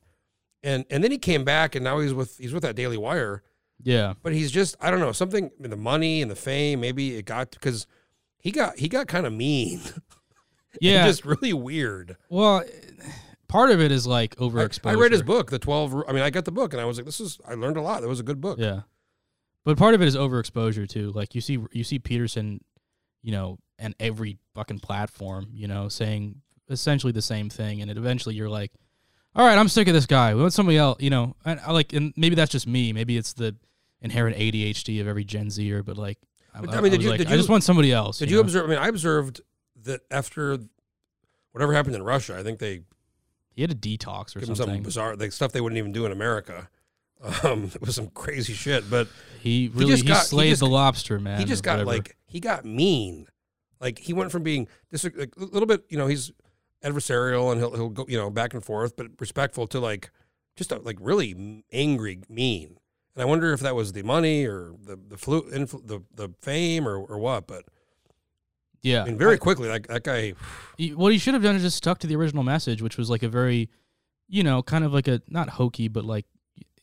And and then he came back and now he's with he's with that Daily Wire, Yeah, but he's just I don't know, something I mean, the money and the fame, maybe it got because he got he got kind of mean. yeah. just really weird. well, part of it is like I, overexposure. I read his book, the twelve. I mean, I got the book, and I was like, this is. I learned a lot. That was a good book. Yeah, but part of it is overexposure too. Like you see, you see Peterson, you know, and every fucking platform, you know, saying essentially the same thing, and it eventually you're like, all right, I'm sick of this guy. We want somebody else, you know. And I like, and maybe that's just me. Maybe it's the inherent ADHD of every Gen Zer. But like, I, But, I mean, did was you- like, did I just want somebody else. Did you you know? observe? I mean, I observed that after whatever happened in Russia, I think they He had a detox or something. some bizarre like stuff they wouldn't even do in America. Um, it was some crazy shit, but he really he, just got- he just- the lobster, man. he just got whatever. like he got mean. Like he went from being dis- like, a little bit, you know, he's adversarial and he'll he'll go, you know, back and forth, but respectful to like just a, like really angry, mean. And I wonder if that was the money or the the flu, influ, the the fame or or what. But yeah. I mean, very quickly, like that guy. What he should have done is just stuck to the original message, which was like a very, you know, kind of like a not hokey, but like,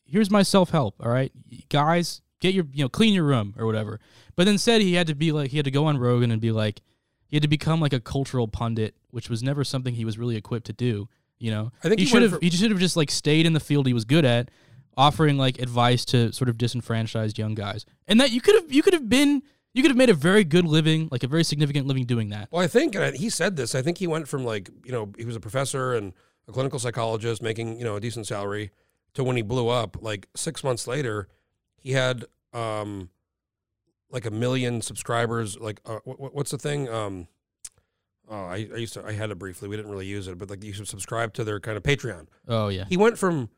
here's my self help. All right, guys, get your you know clean your room or whatever. But instead, he had to be like he had to go on Rogan and be like he had to become like a cultural pundit, which was never something he was really equipped to do. You know, I think he should have he should have just like stayed in the field he was good at, offering like advice to sort of disenfranchised young guys, and that you could have you could have been you could have made a very good living, like a very significant living doing that. Well, I think and I, he said this. I think he went from like you know he was a professor and a clinical psychologist making you know a decent salary to when he blew up. Like six months later, he had um like a million subscribers. Like uh, what, what's the thing? Um, oh, I, I used to I had it briefly. We didn't really use it, but like you should subscribe to their kind of Patreon. Oh yeah. He went from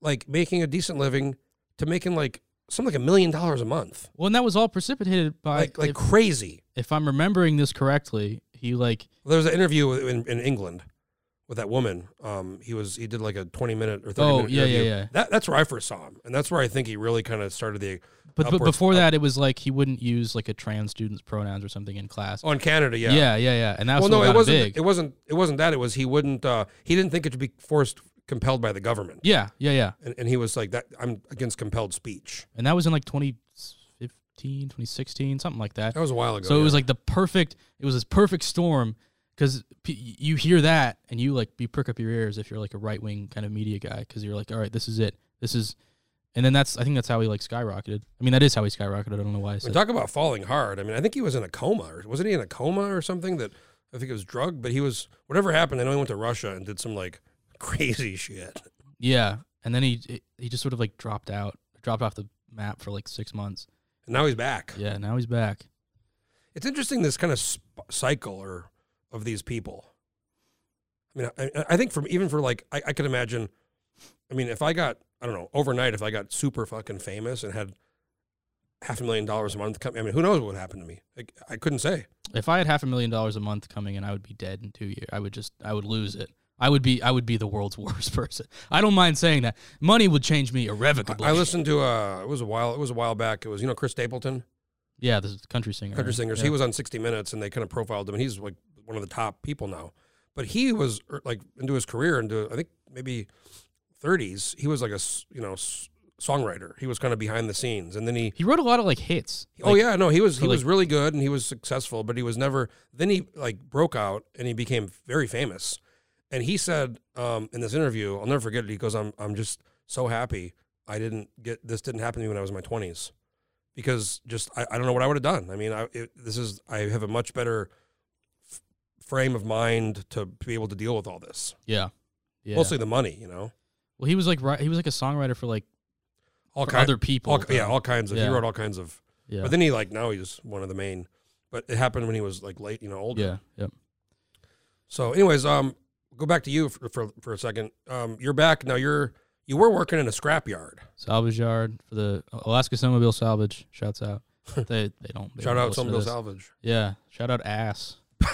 like making a decent living to making like something like a million dollars a month, Well, and that was all precipitated by, like like if, crazy. if I'm remembering this correctly, he like, There was an interview in, in England with that woman. Um, he was he did like a twenty minute or thirty Oh, minute yeah, yeah, interview. yeah. That that's where I first saw him, and that's where I think he really kind of started the. but, but upwards- before up- that, it was like he wouldn't use like a trans student's pronouns or something in class. Oh, in Canada, yeah. yeah, yeah, yeah, and that's well, no, it wasn't. big. It wasn't. It wasn't that. It was he wouldn't. Uh, he didn't think it should be forced, compelled by the government, yeah, yeah, yeah, and, and he was like that. I'm against compelled speech. and that was in like 2015, 2016, something like that. That was a while ago. So it was like the perfect. It was this perfect storm because p- you hear that and you like you prick up your ears if you're like a right wing kind of media guy because you're like, all right, this is it. This is, and then that's I think that's how he like skyrocketed. I mean, that is how he skyrocketed. I don't know why I I said. mean, talk about falling hard. I mean, I think he was in a coma, or wasn't he in a coma or something? That I think it was drug, but he was whatever happened. I know he went to Russia and did some like crazy shit. Yeah, and then he he just sort of like dropped out, dropped off the map for like six months. And now he's back. Yeah, now he's back. It's interesting this kind of sp- cycle or of these people. I mean, I, I think from even for like I, I could imagine. I mean, if I got I don't know overnight, if I got super fucking famous and had half a million dollars a month, coming, I mean, who knows what would happen to me? Like, I couldn't say. If I had half a million dollars a month coming in, I would be dead in two years. I would just I would lose it. I would be I would be the world's worst person. I don't mind saying that. Money would change me irrevocably. I listened to uh, it was a while it was a while back. It was you know Chris Stapleton, Yeah, the country singer. country singers. Yeah. He was on 60 Minutes, and they kind of profiled him, and he's like one of the top people now. But he was er, like into his career, into I think maybe 30s. He was like a you know songwriter. He was kind of behind the scenes, and then he. He wrote a lot of like hits. oh Like, yeah, no, he was he was really good, and he was successful, but he was never. Then he like broke out, and he became very famous. And he said um, in this interview, I'll never forget it. He goes, "I'm I'm just so happy I didn't get this didn't happen to me when I was in my 20s." because just I, I don't know what I would have done. I mean, I, it, this is I have a much better f- frame of mind to be able to deal with all this. Yeah. Yeah. Mostly the money, you know, well, he was like he was like a songwriter for like all for kind, other people. all, yeah, all kinds of. He wrote all kinds of. yeah. But then he like now he's one of the main. But it happened when he was like late, you know, older. yeah. Yep. So, anyways, um, go back to you for for, for a second. Um, you're back now. You're you were working in a scrapyard. Salvage yard for the Alaska Snowmobile Salvage. Shouts out. they they don't. They Shout don't out listen to Somerville this. Salvage. Yeah. Shout out ass.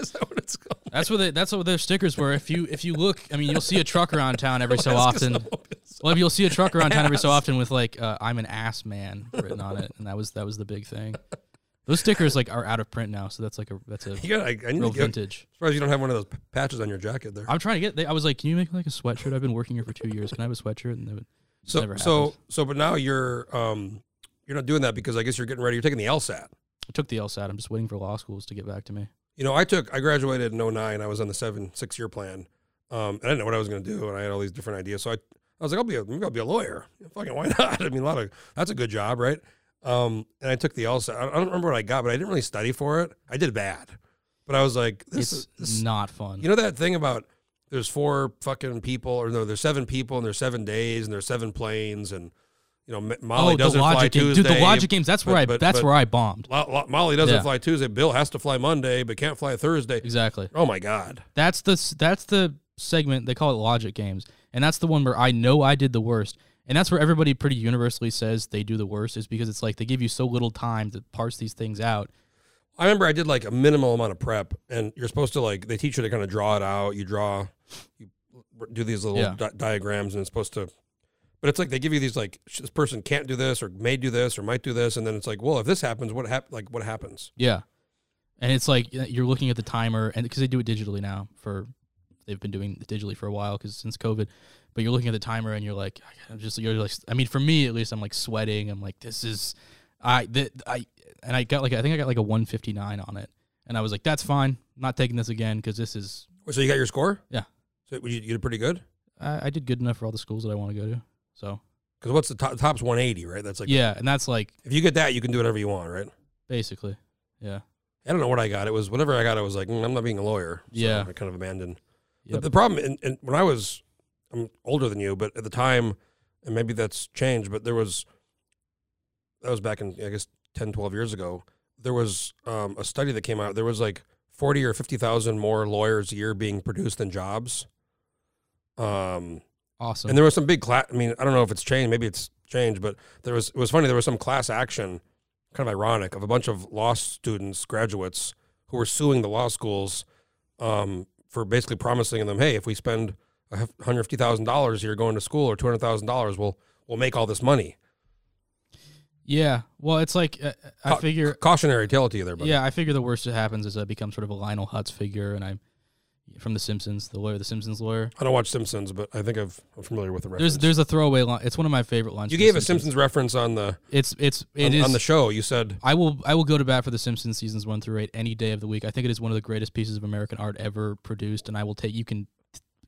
is that what it's called? That's what they, that's what their stickers were. If you if you look, I mean, you'll see a truck around town every so often. Well, you'll see a truck around town every so often with like uh, "I'm an ass man" written on it, and that was that was the big thing. Those stickers like are out of print now, so that's like a that's a You got. I, I need real to get, vintage. surprised you don't have one of those p- patches on your jacket there. I'm trying to get. They, I was like, "Can you make like a sweatshirt?" I've been working here for two years. Can I have a sweatshirt? And they would, So never so so, but now you're um you're not doing that because I guess you're getting ready. You're taking the LSAT. I took the LSAT. I'm just waiting for law schools to get back to me. You know, I took I graduated in 09. I was on the seven six year plan. Um, and I didn't know what I was going to do, and I had all these different ideas. So I, I was like, I'll be a, maybe I'll be a lawyer. Fucking why not? I mean, a lot of that's a good job, right? Um, and I took the LSAT. I don't remember what I got, but I didn't really study for it. I did bad, but I was like, this it's is this, not fun. you know that thing about there's four fucking people, or no, there's seven people, and there's seven days, and there's seven planes, and you know Molly oh, the doesn't fly game, Tuesday. dude. The logic games. That's where but- I. but- that's but- where I bombed. Lo- Lo- Molly doesn't Yeah. fly Tuesday. Bill has to fly Monday, but can't fly Thursday. Exactly. Oh my god! That's the that's the segment they call it logic games, and that's the one where I know I did the worst, and that's where everybody pretty universally says they do the worst is because it's like they give you so little time to parse these things out. I remember I did like a minimal amount of prep, and you're supposed to like they teach you to kind of draw it out. You draw, you do these little Yeah. di- diagrams, and it's supposed to. But it's like they give you these like this person can't do this or may do this or might do this, and then it's like, well, if this happens, what hap- like what happens? Yeah, and it's like uh, you're looking at the timer, and because they do it digitally now for they've been doing digitally for a while because since COVID, but you're looking at the timer and you're like, I'm just you're like, I mean, for me at least, I'm like sweating. I'm like, this is, I I and I got like I think I got like a 159 on it, and I was like, that's fine, I'm not taking this again because this is So you got your score? Yeah. So you, you did pretty good. I, I did good enough for all the schools that I want to go to. So Because what's the top? Top's 180, right? That's like yeah, and that's like if you get that, you can do whatever you want, right? basically, yeah, I don't know what I got. It was whatever I got. I was like, mm, I'm not being a lawyer. So Yeah. I kind of abandoned. The- Yep. The, problem, and, and when I was, I'm older than you, but at the time, and maybe that's changed, but there was, that was back in, I guess, 10, 12 years ago. There was um, a study that came out. There was like 40 or 50,000 more lawyers a year being produced than jobs. Um, awesome. and there was some big class. I mean, I don't know if it's changed. Maybe it's changed, but there was. It was funny. There was some class action, kind of ironic, of a bunch of law students, graduates, who were suing the law schools um, for basically promising them, "Hey, if we spend hundred fifty thousand dollars here going to school, or two hundred thousand dollars, we'll we'll make all this money." yeah, well, it's like uh, I Ca- figure cautionary tale to you there, but Yeah, I figure the worst that happens is I become sort of a Lionel Hutz figure, and I'm from The Simpsons, the lawyer, the Simpsons lawyer. I don't watch Simpsons, but I think I've, I'm familiar with the reference. There's there's a throwaway line. It's one of my favorite lines. you from The gave a Simpsons reference on the It's it's it on, is on the show. You said I will I will go to bat for The Simpsons seasons one through eight any day of the week. I think it is one of the greatest pieces of American art ever produced, and I will take you can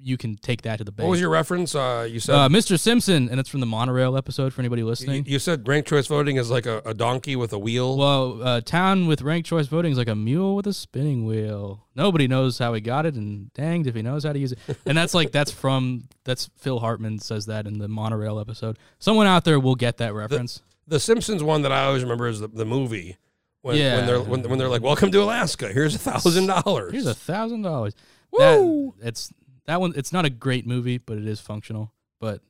you can take that to the bank. what was your reference? Uh, you said uh, Mr. Simpson, and it's from the monorail episode for anybody listening. you said ranked choice voting is like a, a donkey with a wheel. Well, uh, town with ranked choice voting is like a mule with a spinning wheel. Nobody knows how he got it, and danged if he knows how to use it. And that's like that's from that's Phil Hartman says that in the monorail episode. Someone out there will get that reference. The Simpsons one that I always remember is the, the movie when, Yeah. when they're when, when they're like, "Welcome to Alaska. Here's a thousand dollars." Here's a thousand dollars. Woo! That it's that one. It's not a great movie, but it is functional. But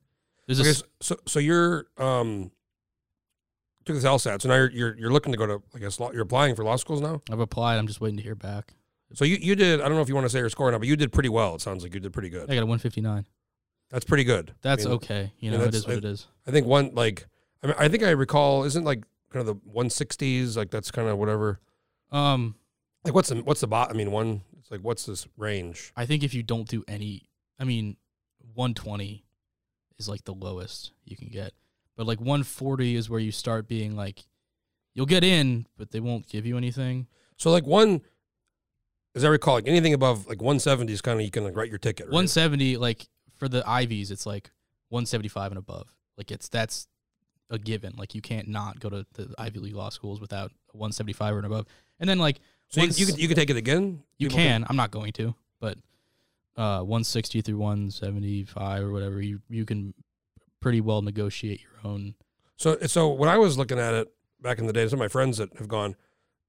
there's a Okay, s- so so you're um took this LSAT. So now you're you're, you're looking to go to I guess law, you're applying for law schools now. I've applied. I'm just waiting to hear back. So you you did I don't know if you want to say your score now, but you did pretty well. It sounds like you did pretty good. I got a 159. That's pretty good. That's I mean, okay. You I know, it is what it is. I think one like I mean I think I recall isn't like kind of the 160s like that's kind of whatever. Um, Like what's the what's the bot? I mean one. It's like what's this range? I think if you don't do any, I mean, 120 is like the lowest you can get, but like 140 is where you start being like, you'll get in, but they won't give you anything. So like one, as I recall, like anything above like 170 is kind of you can like write your ticket. Right? 170, like for the Ivies, it's like 175 and above. Like it's that's a given. Like you can't not go to the Ivy League law schools without 175 or and above. And then like so you, you could you could take it again. You People can. I'm not going to, but uh, 160 through 175 or whatever, you you can pretty well negotiate your own. So so when I was looking at it back in the day, some of my friends that have gone,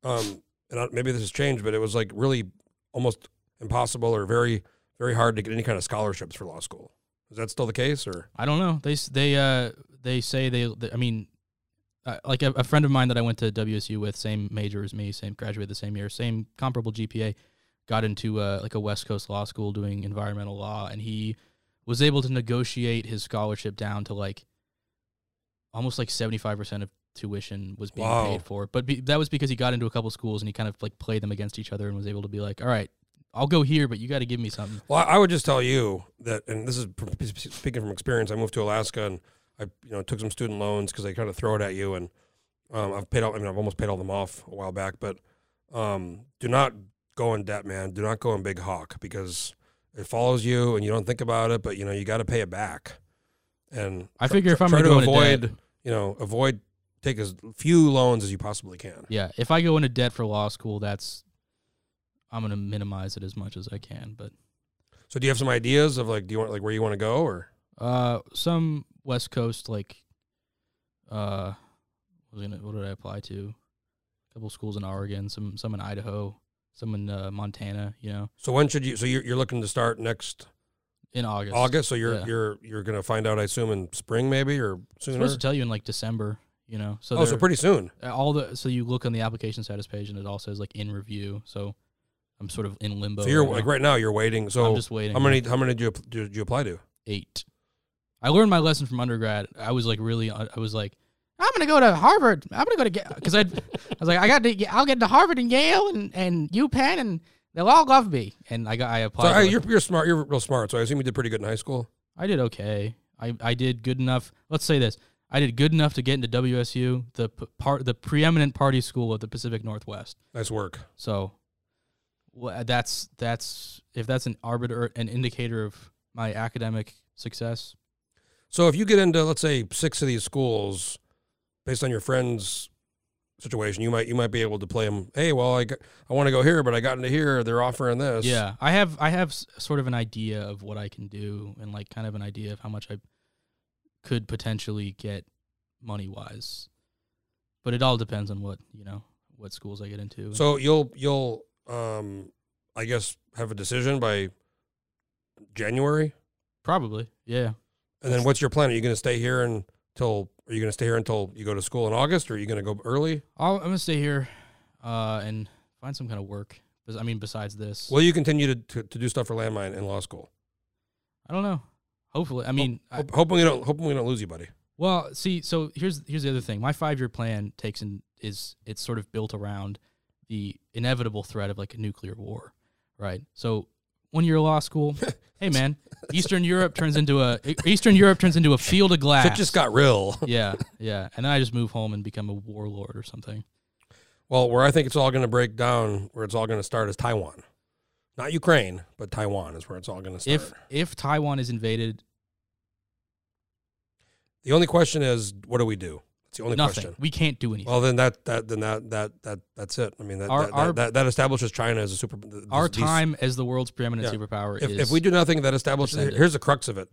um, and I, maybe this has changed, but it was like really almost impossible or very very hard to get any kind of scholarships for law school. Is that still the case, or I don't know. They they uh they say they. they I mean, uh, like a, a friend of mine that I went to WSU with, same major as me, same graduated the same year, same comparable GPA, got into uh, like a West Coast law school doing environmental law, and he was able to negotiate his scholarship down to like almost like seventy five percent of tuition was being Wow. paid for. But be, that was because he got into a couple schools and he kind of like played them against each other and was able to be like, all right, I'll go here, but you got to give me something. Well, I I would just tell you that, and this is speaking from experience. I moved to Alaska and I, you know, took some student loans because they kind of throw it at you, and um, I've paid. All, I mean, I've almost paid all them off a while back. But um, do not go in debt, man. Do not go in big hawk because it follows you and you don't think about it, but you know you got to pay it back. And I figure if I'm try gonna to avoid, debt- you know, avoid take as few loans as you possibly can. Yeah, if I go into debt for law school, that's I'm gonna minimize it as much as I can. But So do you have some ideas of like do you want like where you want to go or uh, some West Coast like uh, what was gonna what did I apply to? A couple schools in Oregon, some some in Idaho, some in uh, Montana. You know, so when should you so you're, you're looking to start next in August. August so you're yeah. you're you're going to find out I assume in spring maybe or I'm sooner. supposed to tell you in like December. You know, so oh, so pretty soon. uh, all the so you look on the application status page and it all says like in review. So I'm sort of in limbo. So you're right like now. right now you're waiting. So I'm just waiting. how many how many did you did you apply to? eight. I learned my lesson from undergrad. I was like really, uh, I was like, I'm gonna go to Harvard. I'm gonna go to because I, I was like, I got to, I'll get to Harvard and Yale and and UPenn and they'll all love me. And I got, I So applied. I, you're you're smart. You're real smart. So I assume you did pretty good in high school. I did okay. I I did good enough. Let's say this. I did good enough to get into WSU, the p- part, the preeminent party school of the Pacific Northwest. Nice work. So, wha- that's that's if that's an arbiter, an indicator of my academic success. So if you get into let's say six of these schools, based on your friends' situation, you might you might be able to play them. Hey, well, I got, I want to go here, but I got into here. They're offering this. Yeah, I have I have sort of an idea of what I can do and like kind of an idea of how much I could potentially get money wise. But it all depends on what, you know, what schools I get into. So you'll you'll um I guess have a decision by January, probably, yeah. And then what's your plan? Are you going to stay here until? Are you going to stay here until you go to school in August, or are you going to go early? I'll, I'm going to stay here uh and find some kind of work. I mean besides this. Will you continue to, to, to do stuff for landmine in law school? I don't know. Hopefully. I mean, I, Hope, hoping we don't hoping we don't lose you, buddy. Well, see, so here's here's the other thing. My five year plan takes in is it's sort of built around the inevitable threat of like a nuclear war, right? So you're a law school, hey man, Eastern Europe turns into a Eastern Europe turns into a field of glass. It just got real. yeah, yeah, and then I just move home and become a warlord or something. Well, where I think it's all going to break down, where it's all going to start is Taiwan. Not Ukraine, but Taiwan is where it's all going to start. If if Taiwan is invaded, the only question is, what do we do? It's the only nothing. question. We can't do anything. Well, then that that then that that that that's it. I mean, that Our- that, our- that, that, establishes China as a super. th- Our these- time as the world's preeminent Yeah. superpower If, is if we do nothing, that establishes. Here's the crux of it.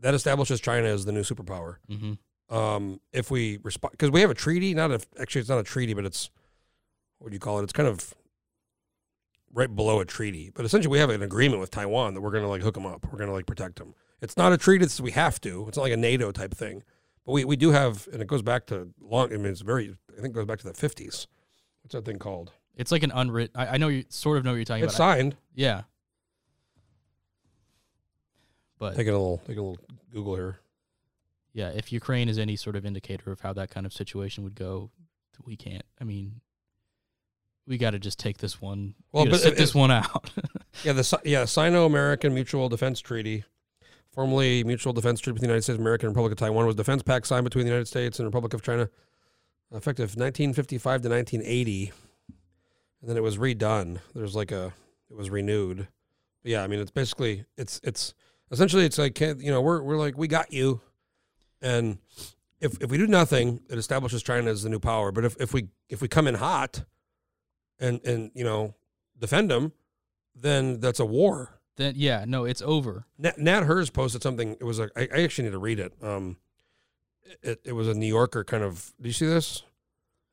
That establishes China as the new superpower. Mhm. Um, if we respond, because we have a treaty. Not if actually, it's not a treaty, but it's what do you call it? It's kind of right below a treaty. But essentially, we have an agreement with Taiwan that we're going to like hook them up. We're going to like protect them. It's not a treaty. It's we have to. It's not like a NATO type thing. But we, we do have, and it goes back to long. I mean, it's very. I think it goes back to the fifties. What's that thing called? It's like an unwritten. I, I know you sort of know what you're talking It's about. signed. Yeah. But Taking a little, taking a little Google here. yeah, if Ukraine is any sort of indicator of how that kind of situation would go, we can't. I mean, we got to just take this one. Well, Well, but sit it- this one out. Yeah, the Si- yeah Sino-American Mutual Defense Treaty, formerly Mutual Defense Treaty between the United States of America and Republic of Taiwan, was defense pact signed between the United States and Republic of China, effective 1955 to 1980, and then it was redone. There's like a, it was renewed. But yeah, I mean, it's basically it's it's essentially it's like you know we're we're like we got you, and if if we do nothing, it establishes China as the new power. But if if we if we come in hot, and and you know defend them, then that's a war. Then yeah, no, it's over. Nat, Nat Herz posted something. It was a. I, I actually need to read it. Um, it it was a New Yorker kind of. Do you see this?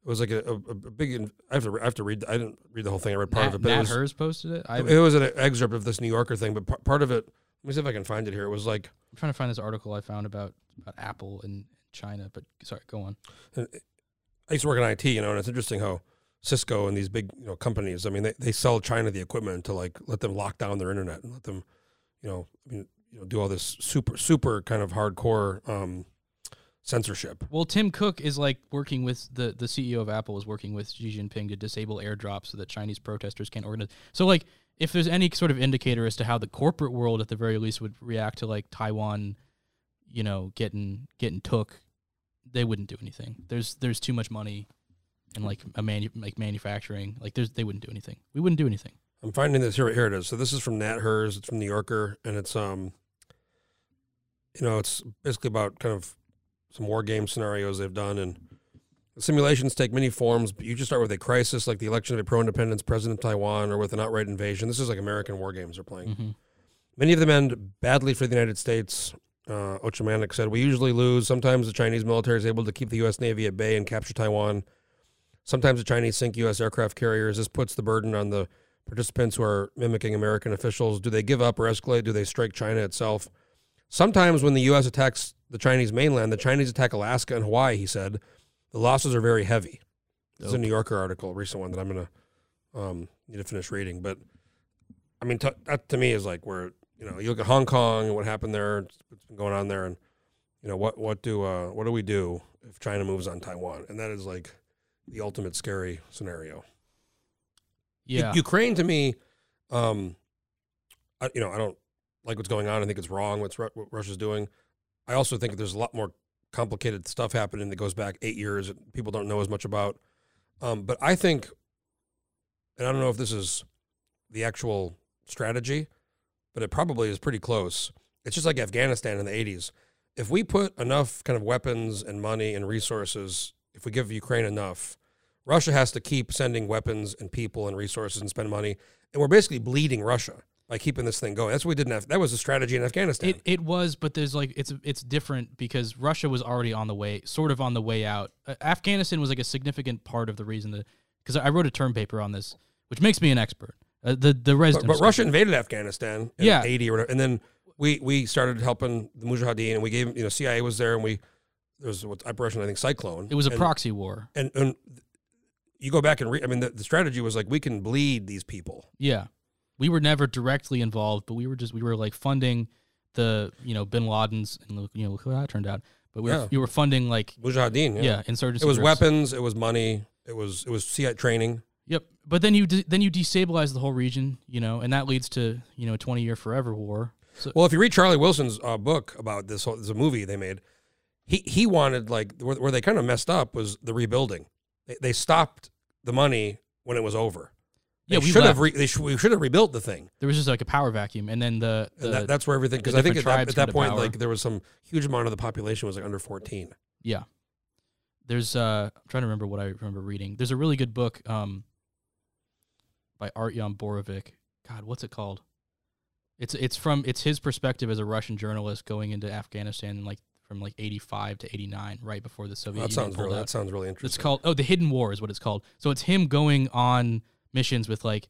It was like a, a, a big. I have to. I have to read. I didn't read the whole thing. I read part Nat, of it. But Nat it was, Herz posted it. I, it was an excerpt of this New Yorker thing. But par- part of it. Let me see if I can find it here. It was like I'm trying to find this article I found about about Apple and China. But sorry, go on. I used to work in IT, you know, and it's interesting how Cisco and these big, you know, companies, I mean, they, they sell China the equipment to like let them lock down their internet and let them, you know, I mean, you know, do all this super, super kind of hardcore um, censorship. Well, Tim Cook is like working with the the CEO of Apple is working with Xi Jinping to disable airdrops so that Chinese protesters can't organize. So like if there's any sort of indicator as to how the corporate world at the very least would react to like Taiwan, you know, getting getting took, they wouldn't do anything. There's there's too much money in like a manu- like manufacturing. Like there's they wouldn't do anything. We wouldn't do anything. I'm finding this here. Here it is. So this is from Nat Herz. It's from New Yorker, and it's um, you know, it's basically about kind of some war game scenarios they've done, and simulations take many forms. But you just start with a crisis, like the election of a pro-independence president of Taiwan, or with an outright invasion. This is like American war games they're playing. Mhm. Many of them end badly for the United States. Uh, Ochmanek said, We usually lose. Sometimes the Chinese military is able to keep the U.S. Navy at bay and capture Taiwan. Sometimes the Chinese sink U.S. aircraft carriers. This puts the burden on the participants who are mimicking American officials. Do they give up or escalate? Do they strike China itself? Sometimes when the U.S. attacks the Chinese mainland, the Chinese attack Alaska and Hawaii, he said, the losses are very heavy. This is a New Yorker article, a recent one that I'm going to um, need to finish reading. But I mean, t- that to me is like where you know you look at Hong Kong and what happened there, what's been going on there, and you know what what do uh, what do we do if China moves on Taiwan? And that is like the ultimate scary scenario. U- Yeah. Ukraine to me, um, I, you know, I don't like what's going on. I think it's wrong what's what Russia's doing. I also think there's a lot more complicated stuff happening that goes back eight years that people don't know as much about. Um, but I think, and I don't know if this is the actual strategy, but it probably is pretty close. It's just like Afghanistan in the 80s. If we put enough kind of weapons and money and resources, if we give Ukraine enough, Russia has to keep sending weapons and people and resources and spend money. And we're basically bleeding Russia by keeping this thing going. That's what we did in Af- That was a strategy in Afghanistan. It it was, but there's like it's it's different because Russia was already on the way, sort of on the way out. Uh, Afghanistan was like a significant part of the reason that because I wrote a term paper on this, which makes me an expert. Uh, the the but, but Russia invaded Afghanistan in Yeah. 80 or whatever. And then we, we started helping the Mujahideen and we gave, you know, CIA was there and we, there was what Operation, I think, Cyclone. it was a and, proxy war. And, and you go back and read, I mean, the, the strategy was like, we can bleed these people. Yeah, we were never directly involved, but we were just we were like funding the you know Bin Laden's and look you know look how that turned out. But we were Yeah. we were funding like Mujahideen. yeah, Yeah. insurgency. it was groups. weapons. It was money. It was, it was CIA training. Yep. But then you de- then you destabilize the whole region, you know, and that leads to you know a twenty year forever war. So Well, if you read Charlie Wilson's uh, book about this, whole, there's a movie they made. He he wanted like where, where they kind of messed up was the rebuilding. They, they stopped the money when it was over. They Yeah, we should have re, they sh- we should have rebuilt the thing. there was just like a power vacuum, and then the, the And that, that's where everything because I think at that, at that point power. like there was some huge amount of the population was like under 14. yeah. There's uh I'm trying to remember what I remember reading. There's a really good book um by Artyom Borovik. God, what's it called? It's it's from it's his perspective as a Russian journalist going into Afghanistan and like from like 85 to 89 right before the Soviet that Union sounds really that sounds really interesting. It's called oh the hidden war is what it's called. So it's him going on missions with like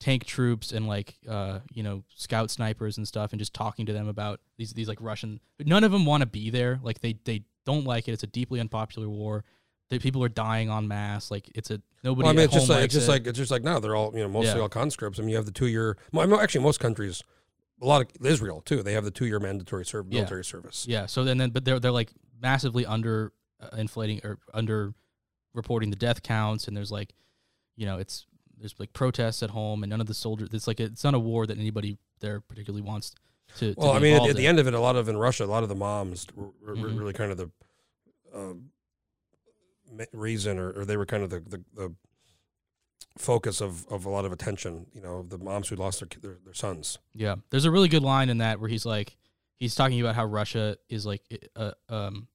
tank troops and like uh you know scout snipers and stuff and just talking to them about these these like Russian none of them want to be there. Like they they don't like it. It's a deeply unpopular war. The people are dying en masse. Like it's a nobody. well, I mean, at it's just like it's just it. like it's just like now they're all you know mostly Yeah. all conscripts. I mean, you have the two year. Well, I mean, actually, most countries, a lot of Israel too. They have the two year mandatory serv- Yeah. military service. yeah. So then then but they're they're like massively under uh, inflating or under reporting the death counts and there's like you know it's there's like protests at home and none of the soldiers it's like it's not a war that anybody there particularly wants to, to Well, I mean, at, at the end of it, a lot of in Russia, a lot of the moms were, were Mhm. really kind of the ma- reason, or, or they were kind of the, the, the focus of, of a lot of attention. You know, the moms who lost their their, their sons. Yeah, there's a really good line in that where he's like, he's talking about how Russia is like, uh, um,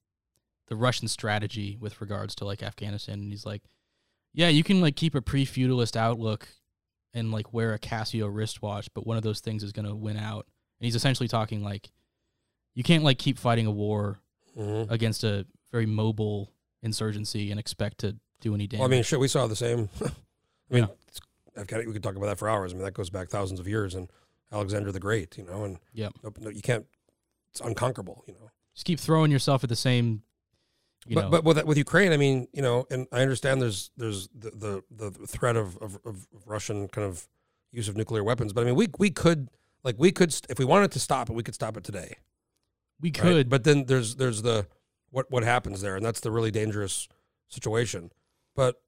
the Russian strategy with regards to like Afghanistan, and he's like, yeah, you can like keep a pre-feudalist outlook and like wear a Casio wristwatch, but one of those things is gonna win out. And he's essentially talking like, you can't like keep fighting a war Mm-hmm. against a very mobile insurgency and expect to do any damage. Well, I mean, shit, we saw the same. I mean, Yeah. it's- I've got we could talk about that for hours. I mean, that goes back thousands of years, and Alexander the Great. You know, and Yep. no, you can't. It's unconquerable. You know. just keep throwing yourself at the same, you but know, but with with Ukraine, I mean, you know, and I understand there's there's the the, the threat of, of of Russian kind of use of nuclear weapons, but I mean, we we could like we could if we wanted to stop it, we could stop it today. we right? could, but then there's there's the what what happens there, and that's the really dangerous situation. But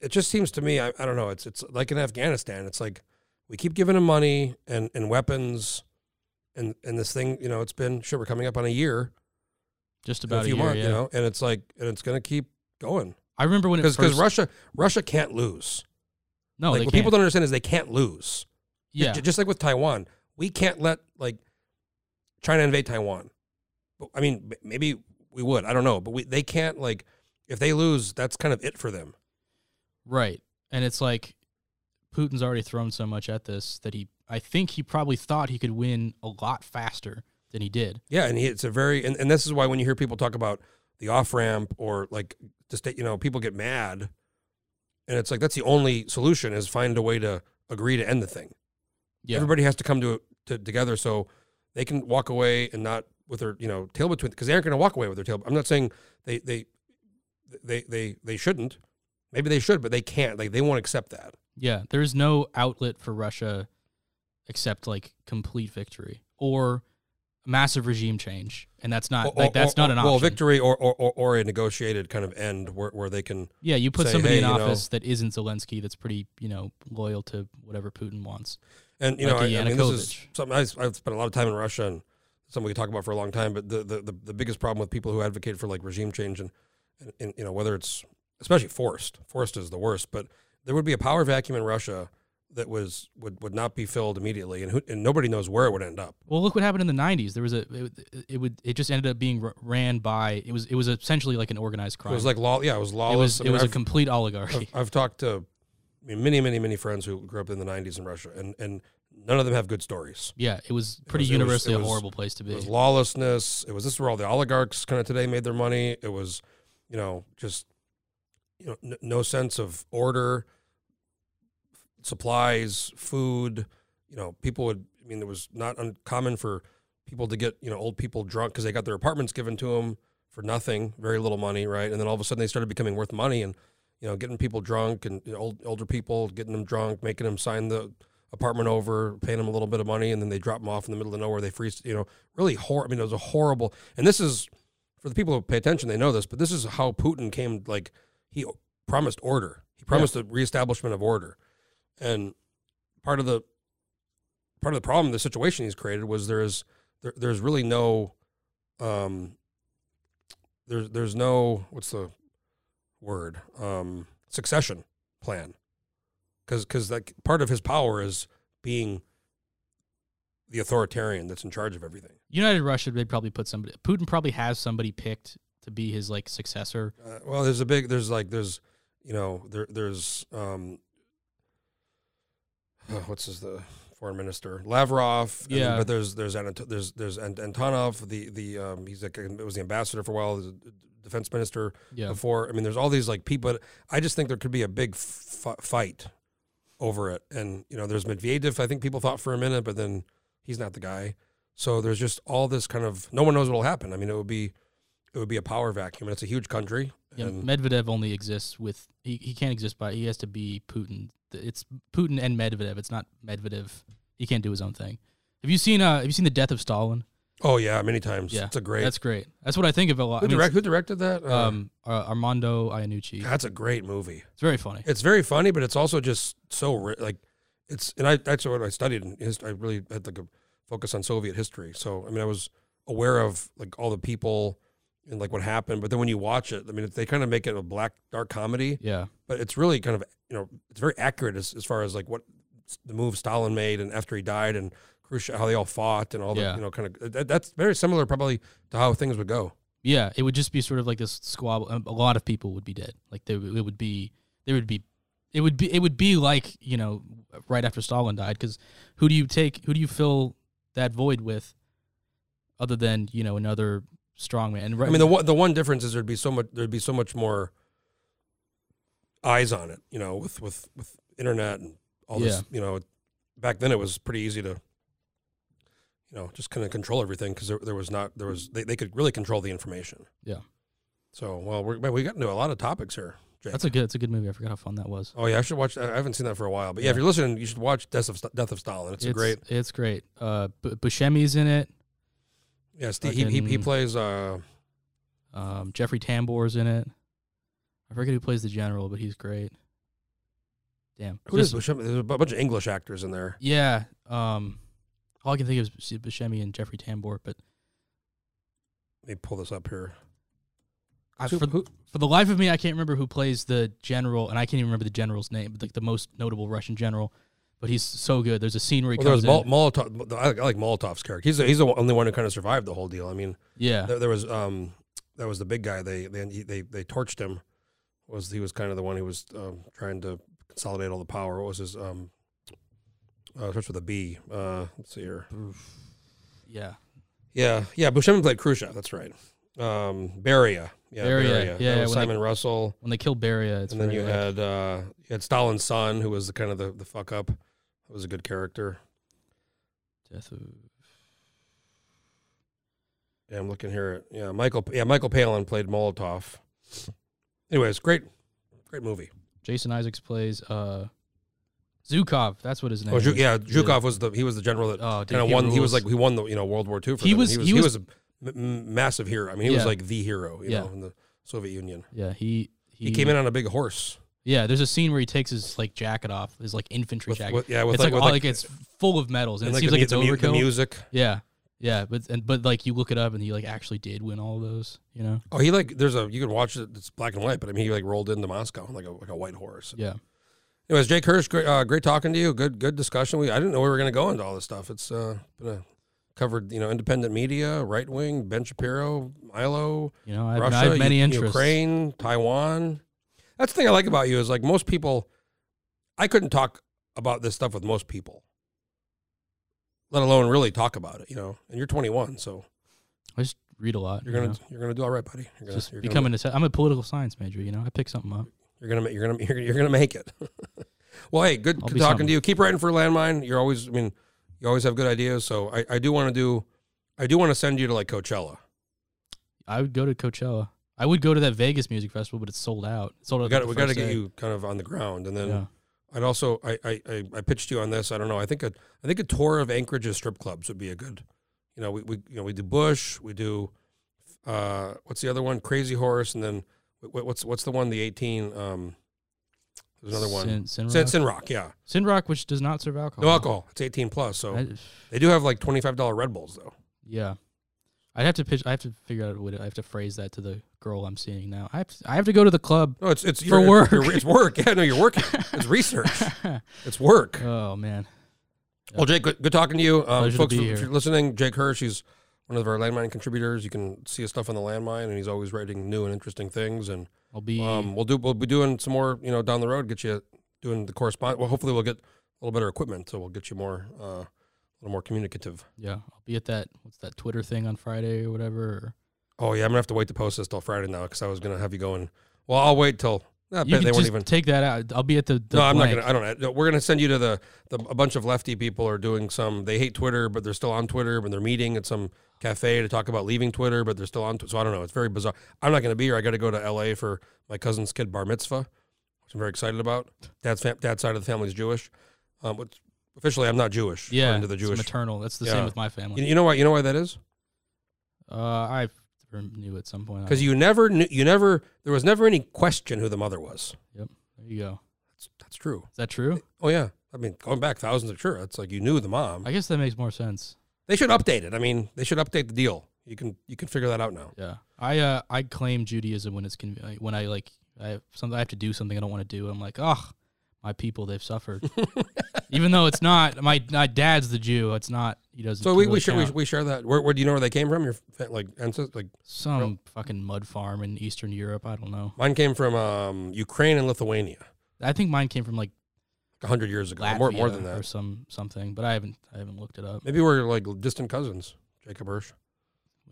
it just seems to me, I, I don't know, it's it's like in Afghanistan, it's like we keep giving them money and and weapons. And, and this thing, you know, it's been shit. We're coming up on a year, just about a few year, months, yeah. you know, and it's like, and it's going to keep going I remember when it because Russia Russia can't lose. No, like what can't. people don't understand is they can't lose. yeah, J- just like with Taiwan, we can't let like China invade Taiwan. I mean, maybe we would. I don't know, but we they can't like if they lose, that's kind of it for them. Right. And it's like Putin's already thrown so much at this that he, I think he probably thought he could win a lot faster than he did. Yeah, and he, it's a very and, and this is why when you hear people talk about the off ramp or like just you know people get mad, and it's like that's the only solution is find a way to agree to end the thing. Yeah, Everybody has to come to, to together so they can walk away and not with their you know tail between because they aren't going to walk away with their tail. I'm not saying they they they they they shouldn't. Maybe they should, but they can't. Like they won't accept that. yeah. There's no outlet for Russia except like complete victory or massive regime change, and that's not Or- like that's or- not an option. Well, victory or, or or a negotiated kind of end where where they can. Yeah, you put say, somebody hey, in you know- office that isn't Zelensky, that's pretty, you know, loyal to whatever Putin wants. And you Like know, I mean, this is something I, I've spent a lot of time in Russia and something we talk about for a long time. But the, the, the, the biggest problem with people who advocate for like regime change and, and, and you know whether it's especially forced, forced is the worst. But there would be a power vacuum in Russia that was would, would not be filled immediately, and who, and nobody knows where it would end up. Well, look what happened in the '90s. There was a it, it would it just ended up being ran by it was it was essentially like an organized crime. It was like law, yeah, it was it lawless. was I it was a complete oligarchy. I've, I've talked to I mean, many, many, many friends who grew up in the '90s in Russia, and and none of them have good stories. yeah, it was pretty it was- universally it a was- horrible place to be. It was lawlessness. It was this is where all the oligarchs kind of today made their money. It was, you know, just you know, n- no sense of order, supplies, food. You know, people would. I mean, it was not uncommon for people to get you know old people drunk because they got their apartments given to them for nothing, very little money, right? And then all of a sudden they started becoming worth money, and you know, getting people drunk and you know, old older people getting them drunk, making them sign the apartment over, paying them a little bit of money, and then they drop them off in the middle of nowhere. They freeze, you know, really horrible. I mean, it was a horrible. And this is for the people who pay attention, they know this, but this is how Putin came. Like he promised order. He promised a reestablishment of order, and part of the part of the problem, the situation he's created was there is there, there's really no um there's there's no what's the word um succession plan because because like part of his power is being the authoritarian that's in charge of everything. United Russia, they probably put somebody. Putin probably has somebody picked to be his like successor. Uh, well, there's a big there's like there's you know there there's um what's his the foreign minister? Lavrov and Yeah. but there's there's there's there's Antonov the the um he's like it was the ambassador for a while the defense minister Yeah, before. I mean there's all these like people but I just think there could be a big f- fight over it. And you know there's Medvedev I think people thought for a minute but then he's not the guy. So there's just all this kind of no one knows what'll happen. I mean it would be it would be a power vacuum and it's a huge country yeah. Medvedev only exists with he, he can't exist by he has to be Putin. It's Putin and Medvedev. It's not Medvedev. He can't do his own thing. Have you seen uh Have you seen the Death of Stalin? Oh yeah, many times. Yeah, it's a great. That's great. That's what I think of a lot. who, I mean, direct, who directed that? Uh, um, uh, Armando Iannucci. that's a great movie. It's very funny. It's very funny, but it's also just so ri- like it's. And I that's what I studied in his. I really had like a focus on Soviet history. So I mean, I was aware of like all the people and like what happened. But then when you watch it, I mean, they kind of make it a black dark comedy, Yeah, but it's really kind of you know it's very accurate as, as far as like what the move Stalin made and after he died and Khrushchev, how they all fought and all the you know kind of that, that's very similar probably to how things would go. yeah. It would just be sort of like this squabble. um, A lot of people would be dead. Like they, it would be, there would be, it would be, it would be like you know, right after Stalin died. Because who do you take? Who do you fill that void with, other than you know another strongman? And right, I mean, the one the one difference is there'd be so much there'd be so much more eyes on it, you know, with with with internet and all this, you know. Back then, it was pretty easy to, you know, just kind of control everything because there, there was not there was they, they could really control the information. Yeah. So well, we're, man, we got into a lot of topics here. Jake. that's a good, it's a good movie. I forgot how fun that was. oh yeah, I should watch. I haven't seen that for a while, but yeah, if you're listening, you should watch Death of Death of Stalin. It's, a great. It's great. Uh, B- Buscemi's in it. Yeah, Steve, he, he he plays. Uh, Um, Jeffrey Tambor's in it. I forget who plays the general, but he's great. Damn. who is Just- Buscemi? There's a bunch of English actors in there. Yeah. Um, all I can think of is Buscemi and Jeffrey Tambor, but Let me pull this up here. I, for, who- for the life of me, I can't remember who plays the general, and I can't even remember the general's name, but like the most notable Russian general. But he's so good. There's a scene where he well, there was comes Mol- Molotov. I like, I like Molotov's character. He's the, he's the only one who kind of survived the whole deal. I mean, yeah, there, there was um, that was the big guy. They they they they torched him. Was he was kind of the one who was um, trying to consolidate all the power. What was his um? Uh, starts with a B. Uh, let's see here. yeah, Yeah, yeah. Buscemi played Khrushchev. That's right. Um, Beria. Yeah, Beria, Beria. yeah, when they- Simon Russell. when they killed Beria, it's and then you like- had uh, you had Stalin's son, who was the kind of the, the fuck up. That was a good character. Death of- Yeah, I'm looking here. At, yeah, Michael. Yeah, Michael Palin played Molotov. Anyways, great, great movie. Jason Isaacs plays uh, Zhukov. That's what his name Oh, Zhu- is. yeah, Zhukov was the he was the general that Oh, kind of he won. He was like he won the you know World War II. For He was- he was he was- a m- massive hero. I mean, he was like the hero. You Yeah. know, in the Soviet Union. Yeah, he, he He came in on a big horse. Yeah, there's a scene where he takes his like jacket off, his like infantry With, jacket. with, yeah, with it's like, like, with all, like, like, it's full of medals, and, it seems the, like it's mu- the, overkill. the music. Yeah, yeah, but and but like you look it up, and he like actually did win all of those. You know? Oh, he like there's a you can watch it. It's black and white, but I mean he like rolled into Moscow on like a like a white horse. Yeah. Anyways, Jake Hirsch, great, uh, great talking to you. Good good discussion. We I didn't know we were going to go into all this stuff. It's uh been a, covered you know independent media, right wing, Ben Shapiro, Milo, You know, I have, Russia, I have many U- interests. Ukraine, Taiwan. That's the thing I like about you is like most people, I couldn't talk about this stuff with most people, let alone really talk about it. You know, and you're 21, so I just read a lot. you're gonna know? you're gonna do all right, buddy. You're gonna, just you're gonna becoming a. I'm a political science major. You know, I pick something up. You're gonna you're gonna you're gonna, you're gonna make it. well, hey, good, good talking something. to you. Keep writing for Landmine. You're always, I mean, you always have good ideas. So I, I do want to do, I do want to send you to like Coachella. I would go to Coachella. I would go to that Vegas music festival, but it's sold out. It's sold out. We got the we got to get day. you kind of on the ground, and then Yeah. I'd also I, I I pitched you on this. I don't know. I think a I think a tour of Anchorage's strip clubs would be a good. You know, we, we you know we do Bush, we do, uh, what's the other one? Crazy Horse, and then what's what's the one? The eighteen. Um, there's another one. Sin, Sin, Sin, Rock. Sin Rock, yeah. Sin Rock, which does not serve alcohol. No alcohol. It's 18 plus. So I- they do have like $25 Red Bulls though. yeah, I'd have to pitch. I have to figure out what I have to phrase that to the girl I'm seeing now. I have to, I have to go to the club. No, it's it's For work. you're- it's work. Yeah, no, you're working. It's research. It's work. oh man, Well, Jake, good, good talking to you, um, to folks. be if you're listening, Jake Hirsch, he's one of our landmine contributors. You can see his stuff on the landmine, and he's always writing new and interesting things. And I'll be. um, we'll do we'll be doing some more, you know, down the road. Get you doing the correspond. Well, hopefully, we'll get a little better equipment, so we'll get you more, uh, a little more communicative. yeah, I'll be at that. What's that Twitter thing on Friday or whatever? Or, Oh yeah, I'm gonna have to wait to post this till Friday now because I was gonna have you going. Well, I'll wait till. I you bet they won't just even. take that out. I'll be at the. the no, I'm blank. not gonna. I don't know. We're gonna send you to the, the a bunch of lefty people are doing some. They hate Twitter, but they're still on Twitter. But they're meeting at some cafe to talk about leaving Twitter, but they're still on. So I don't know. It's very bizarre. I'm not gonna be here. I got to go to L.A. for my cousin's kid bar mitzvah, which I'm very excited about. Dad's fam- dad's side of the family's Jewish. Um, but officially, I'm not Jewish. Yeah, according to the Jewish. maternal. That's the Yeah. same with my family. You, you know why? You know why that is? Uh, I knew at some point. Because you never knew. You never. There was never any question who the mother was. Yep. There you go. That's, that's true. Is that true? Oh yeah. I mean, going back thousands of sure. It's like you knew the mom. I guess that makes more sense. They should update it. I mean, they should update the deal. You can you can figure that out now. Yeah, I uh I claim Judaism when it's when I like I have something I have to do something I don't want to do. I'm like, oh, my people they've suffered, even though it's not my my dad's the Jew. It's not he doesn't. So we, really we share we, we share that. Where, where do you know where they came from? Your like ancestors? Like some fucking mud farm in Eastern Europe. I don't know. mine came from um, Ukraine and Lithuania, I think mine came from like like hundred years ago. Latvia More more than that, or some something, but I haven't I haven't looked it up. Maybe we're like distant cousins. Jacob Hirsch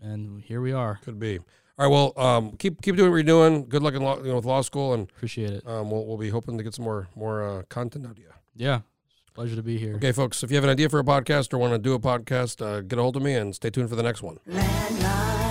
And here we are. could be. All right. Well, um, keep keep doing what you're doing. Good luck in law, you know, with law school, and Appreciate it. um, we'll we'll be hoping to get some more more uh, content out of you. Yeah, pleasure to be here. Okay, folks. If you have an idea for a podcast or want to do a podcast, uh, get a hold of me and stay tuned for the next one. Landmine.